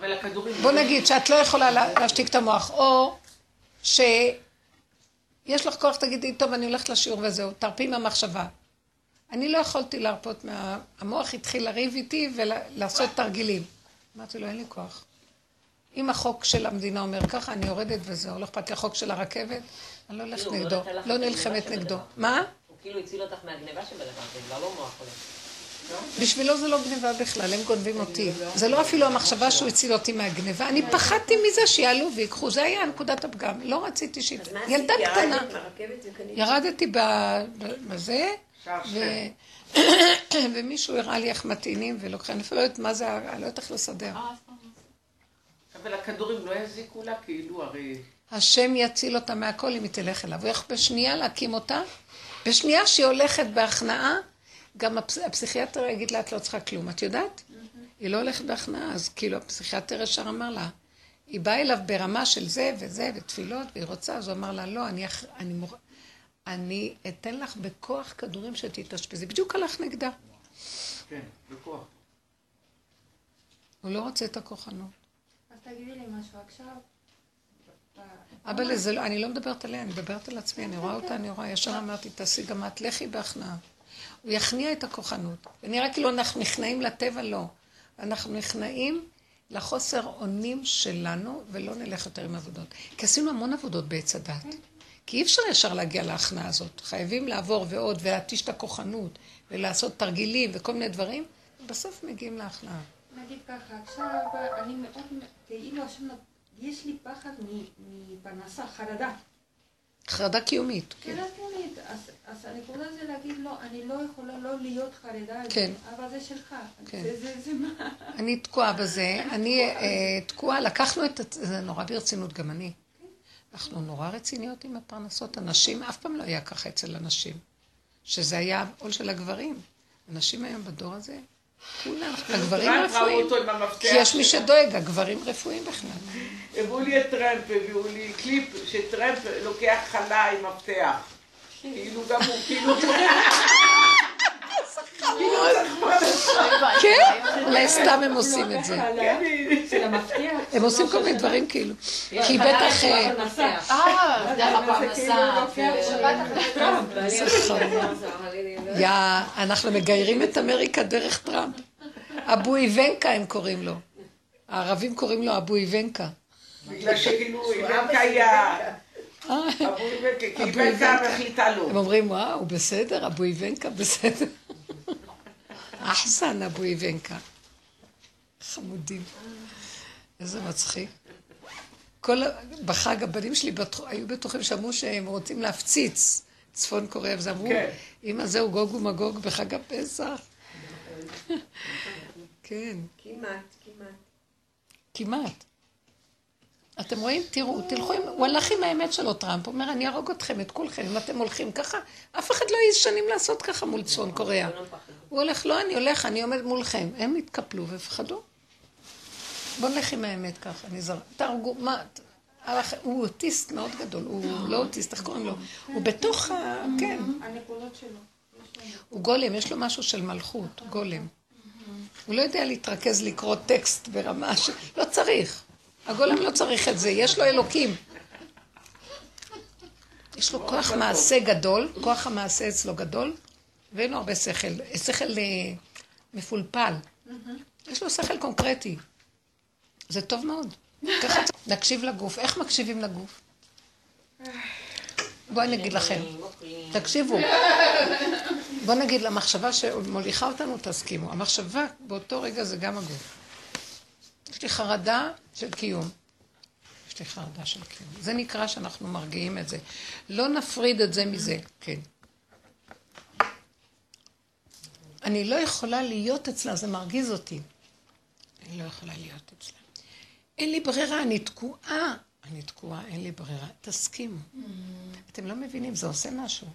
אבל הכדורים... בוא נגיד שאת לא יכולה לה- להשתיק את המוח, או שיש לך כוח, תגידי, טוב, אני הולכת לשיעור וזהו, תרפי מהמחשבה. אני לא יכולתי להרפות מה... המוח התחיל לריב איתי ולעשות תרגילים. אמרתי לו, אין לי כוח. אם החוק של המדינה אומר ככה, אני יורדת וזהו, לא אכפת לי החוק של הרכבת, אני לא הולכת כאילו, הוא נגדו, לא נלחמת נגדו. מה? הוא כאילו הציל אותך מהגניבה שבדבר, זה כבר לא מוח עולה. בשבילו זה לא גניבה בכלל, הם גונבים אותי. זה לא אפילו המחשבה שהוא הציל אותי מהגניבה, אני פחדתי מזה שיעלו ויקחו, זה היה נקודת הפגם. לא רציתי מה ילדה? קטנה. ירדתי בזה, [coughs] ומישהו הראה לי איך מטעינים ולוקחים, אני אפילו לא יודעת מה זה, אני לא יודעת איך לסדר. אבל הכדורים לא יזיקו לה, כאילו, הרי... השם יציל אותה מהכל אם היא תלך אליו. הוא יכול בשנייה להקים אותה, בשנייה שהיא הולכת בהכנעה, גם הפס... הפסיכיאטר יגיד לה, את לא צריכה כלום. את יודעת? היא לא הולכת בהכנעה, אז כאילו הפסיכיאטר ישר אמר לה, היא באה אליו ברמה של זה וזה ותפילות, והיא רוצה, אז הוא אמר לה, לא, אני, אח- אני, מור... אני אתן לך בכוח כדורים שתתאשפזי. בדיוק הלך נגדה. כן, בכוח. הוא לא רוצה את הכוחנות. אז תגידי לי משהו עכשיו. אבל זה לא, אני לא מדברת עליה, אני מדברת על עצמי, אני רואה אותה, אני רואה, ישר אמרתי, תעשי גם את, לכי בהכנעה. הוא יכניע את הכוחנות. ונראה כאילו אנחנו נכנעים לטבע, לא. אנחנו נכנעים לחוסר אונים שלנו, ולא נלך יותר עם עבודות. כי עשינו המון עבודות בעץ הדת. כי אי אפשר ישר להגיע להכנעה הזאת. חייבים לעבור ועוד, ולהתיש את הכוחנות, ולעשות תרגילים וכל מיני דברים, ובסוף מגיעים להכנעה. נגיד ככה, עכשיו אני מאוד, כאילו יש לי פחד מפרנסה, חרדה. חרדה קיומית. כן. חרדה קיומית. אז, הנקודה זה להגיד לא, אני לא יכולה לא להיות חרדה, כן. אבל זה שלך. כן. זה, זה, זה מה? אני תקועה בזה, [laughs] אני אה, תקועה, לקחנו את, זה נורא ברצינות, גם אני. אנחנו נורא רציניות עם הפרנסות. הנשים, אף פעם לא היה ככה אצל הנשים. שזה היה עול של הגברים. הנשים היום בדור הזה, כולם, הגברים רפואיים. כי יש מי שדואג, הגברים רפואיים בכלל. הביאו לי את טראמפ, הביאו לי קליפ שטראמפ לוקח חלה עם מפתח. כאילו גם הוא, כאילו... [laughs] כן, אולי סתם הם עושים את זה. הם עושים כל מיני דברים כאילו. כי בטח... אה, דרך הפרנסה. יא, אנחנו מגיירים את אמריקה דרך טראמפ. אבו איבנקה הם קוראים לו. הערבים קוראים לו אבו איבנקה. בגלל שכאילו איבנקה היה... אה, אבו איבנקה, כי איבנקה. מחליטה לו. הם אומרים, וואו, בסדר, אבו איבנקה בסדר. אחסן אבו איבנקה. חמודים. איזה מצחיק. כל, בחג הבנים שלי בטוח, היו בטוחים שאמרו שהם רוצים להפציץ צפון קוריאה, ואז אמרו, כן. אמא זהו גוג ומגוג בחג הפסח. [laughs] כן, כמעט, כמעט. כמעט. אתם רואים? תראו, תלכו עם... הוא הלך עם האמת שלו, טראמפ. הוא אומר, אני אהרוג אתכם, את כולכם. אם אתם הולכים ככה, אף אחד לא יהיה שנים לעשות ככה מול צפון קוריאה. הוא הולך, לא, אני הולך, אני עומד מולכם. הם התקפלו והפחדו. בואו נלך עם האמת ככה, נזהר. תהרגו, מה... הוא אוטיסט מאוד גדול, הוא לא אוטיסט, איך קוראים לו? הוא בתוך ה... כן. הנקודות שלו. הוא גולם, יש לו משהו של מלכות, גולם. הוא לא יודע להתרכז לקרוא טקסט ברמה ש... לא צריך. הגולם לא צריך את זה, יש לו אלוקים. יש לו כוח מעשה גדול, כוח המעשה אצלו גדול, ואין לו הרבה שכל. שכל אה, מפולפל. יש לו שכל קונקרטי. זה טוב מאוד. ככה [laughs] נקשיב לגוף. איך מקשיבים לגוף? בואי אני אגיד לכם. תקשיבו. בוא נגיד למחשבה שמוליכה אותנו, תסכימו. המחשבה באותו רגע זה גם הגוף. יש לי חרדה של קיום. יש לי חרדה של קיום. זה נקרא שאנחנו מרגיעים את זה. לא נפריד את זה מזה, כן. אני לא יכולה להיות אצלה, זה מרגיז אותי. אני לא יכולה להיות אצלה. אין לי ברירה, אני תקועה. אני תקועה, אין לי ברירה. תסכימו. אתם לא מבינים, זה עושה משהו.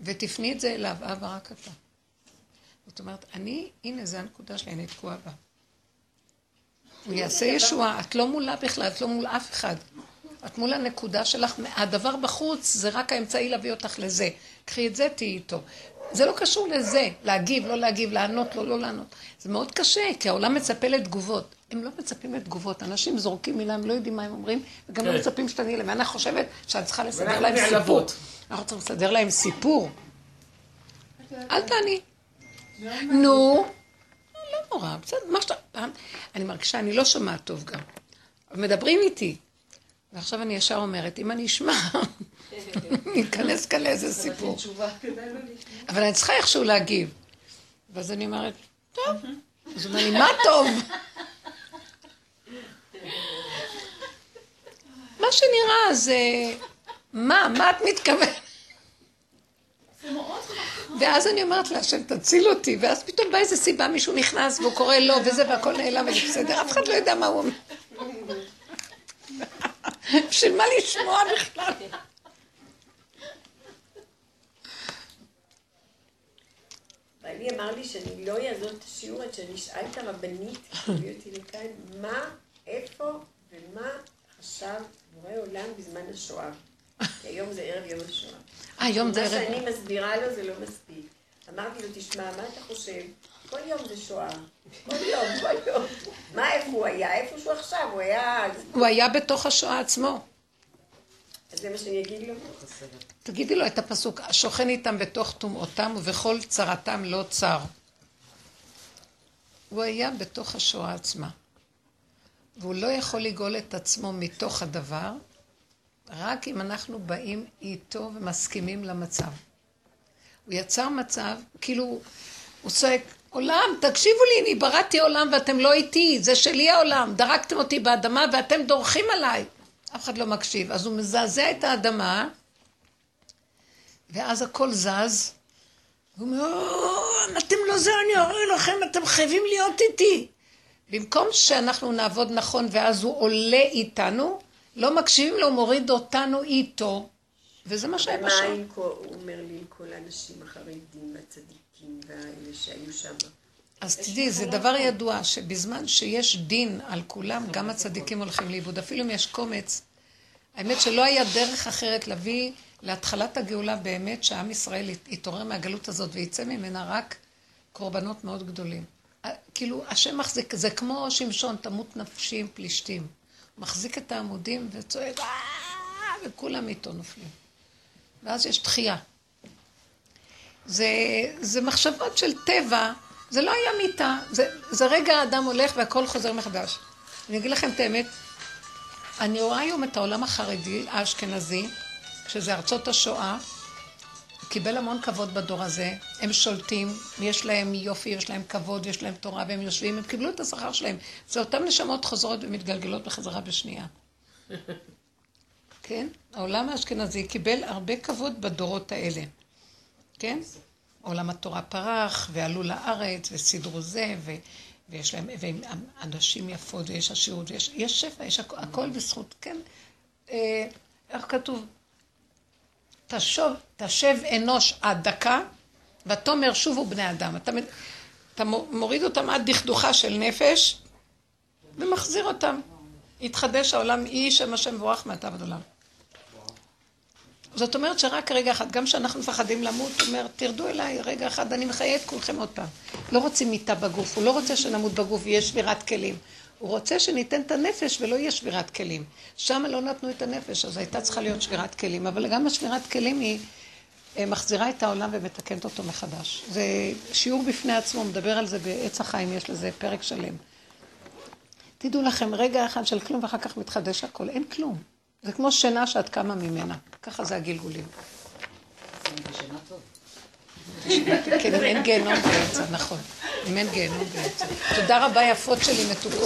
ותפני את זה אליו, אבא רק אתה. זאת אומרת, אני, הנה, זו הנקודה שלי, אני תקועה בה. הוא יעשה ישועה, את לא מולה בכלל, את לא מול אף אחד. את מול הנקודה שלך, הדבר בחוץ זה רק האמצעי להביא אותך לזה. קחי את זה, תהיי איתו. זה לא קשור לזה, להגיב, לא להגיב, לענות, לא, לא לענות. זה מאוד קשה, כי העולם מצפה לתגובות. הם לא מצפים לתגובות, אנשים זורקים מילה, הם לא יודעים מה הם אומרים, וגם לא כן. מצפים שתעני להם. ואני חושבת שאת צריכה לסדר להם סיפור. אנחנו צריכים לסדר להם סיפור. אל תעני. נו, לא נורא, בסדר, מה שאתה... אני מרגישה, אני לא שומעת טוב גם. מדברים איתי. ועכשיו אני ישר אומרת, אם אני אשמע, [laughs] אני אכנס כאן לאיזה [laughs] סיפור. אבל אני צריכה איכשהו להגיב. ואז אני אומרת, טוב. אז הוא אומר לי, מה טוב? מה שנראה זה... מה? מה את מתכוונת? ואז אני אומרת לה, השם תציל אותי, ואז פתאום בא איזה סיבה, מישהו נכנס והוא קורא לא, וזה, והכל נעלם וזה בסדר, אף אחד לא יודע מה הוא אומר. בשביל מה לשמוע בכלל? בעלי אמר לי שאני לא אעזוב את השיעור עד שאני אשאל את הרבנית, תביא אותי לכאן, מה, איפה ומה חשב בורא עולם בזמן השואה. כי היום זה ערב יום השואה. אה, היום זה מה ערב. שאני מסבירה לו זה לא מספיק. אמרתי לו, תשמע, מה אתה חושב? כל יום זה שואה. כל יום, כל יום. מה, איפה הוא היה? איפה שהוא עכשיו? הוא היה... הוא היה בתוך השואה עצמו. זה מה שאני אגיד לו? תגידי לו את הפסוק, השוכן איתם בתוך טומאותם ובכל צרתם לא צר. הוא היה בתוך השואה עצמה. והוא לא יכול לגאול את עצמו מתוך הדבר, רק אם אנחנו באים איתו ומסכימים למצב. הוא יצר מצב, כאילו, הוא צועק, עולם, תקשיבו לי, אני בראתי עולם ואתם לא איתי, זה שלי העולם, דרקתם אותי באדמה ואתם דורכים עליי. אף אחד לא מקשיב. אז הוא מזעזע את האדמה, ואז הכל זז. הוא אומר, "או, אתם לא זה, אני אראה לכם, אתם חייבים להיות איתי. במקום שאנחנו נעבוד נכון ואז הוא עולה איתנו, לא מקשיבים לו, הוא מוריד אותנו איתו. וזה מה שהיה ומה. עם כל, הוא אומר לי, עם כל האנשים החרדים והצדיקים והאלה שהיו שם? אז תדעי, זה דבר ידוע, שבזמן שיש דין על כולם, גם הצדיקים הולכים לאיבוד. אפילו אם יש קומץ, האמת שלא היה דרך אחרת להביא להתחלת הגאולה באמת, שעם ישראל ית- יתעורר מהגלות הזאת ויצא ממנה רק קורבנות מאוד גדולים. כאילו, השם מחזיק, זה כמו שמשון, תמות נפשי עם פלישתים. מחזיק את העמודים וצועק, "אה", וכולם איתו נופלים. ואז יש תחייה. זה, זה מחשבות של טבע, זה לא היה מיתה, זה, זה רגע האדם הולך והכל חוזר מחדש. אני אגיד לכם את האמת, אני רואה היום את העולם החרדי, האשכנזי, שזה ארצות השואה, קיבל המון כבוד בדור הזה, הם שולטים, יש להם יופי, יש להם כבוד, יש להם תורה, והם יושבים, הם קיבלו את השכר שלהם. זה אותן נשמות חוזרות ומתגלגלות בחזרה בשנייה. כן? העולם האשכנזי קיבל הרבה כבוד בדורות האלה. כן? עולם התורה פרח, ועלו לארץ, וסידרו זה, ו, ויש להם, והם אנשים יפות, ויש עשירות, ויש יש שפע, יש הכ, הכל בזכות, כן? אה, איך כתוב? תשוב, תשב אנוש עד דקה, ותאמר שובו בני אדם. אתה, אתה מוריד אותם עד דכדוכה של נפש, ומחזיר אותם. יתחדש העולם, יהי שם השם מבורך מעתה ועד עולם. זאת אומרת שרק רגע אחד, גם כשאנחנו מפחדים למות, הוא אומר, תרדו אליי רגע אחד, אני מחיה את כולכם עוד פעם. לא רוצים מיטה בגוף, הוא לא רוצה שנמות בגוף ויהיה שבירת כלים. הוא רוצה שניתן את הנפש ולא יהיה שבירת כלים. שם לא נתנו את הנפש, אז הייתה צריכה להיות שבירת כלים, אבל גם השבירת כלים היא אה, מחזירה את העולם ומתקנת אותו מחדש. זה שיעור בפני עצמו, מדבר על זה בעץ החיים, יש לזה פרק שלם. תדעו לכם, רגע אחד של כלום ואחר כך מתחדש הכל, אין כלום. זה כמו שינה שאת קמה ממנה, ככה זה הגלגולים. כן, אם אין גיהנום באמצע, נכון. אם אין גיהנום באמצע. תודה רבה יפות שלי מתוקות.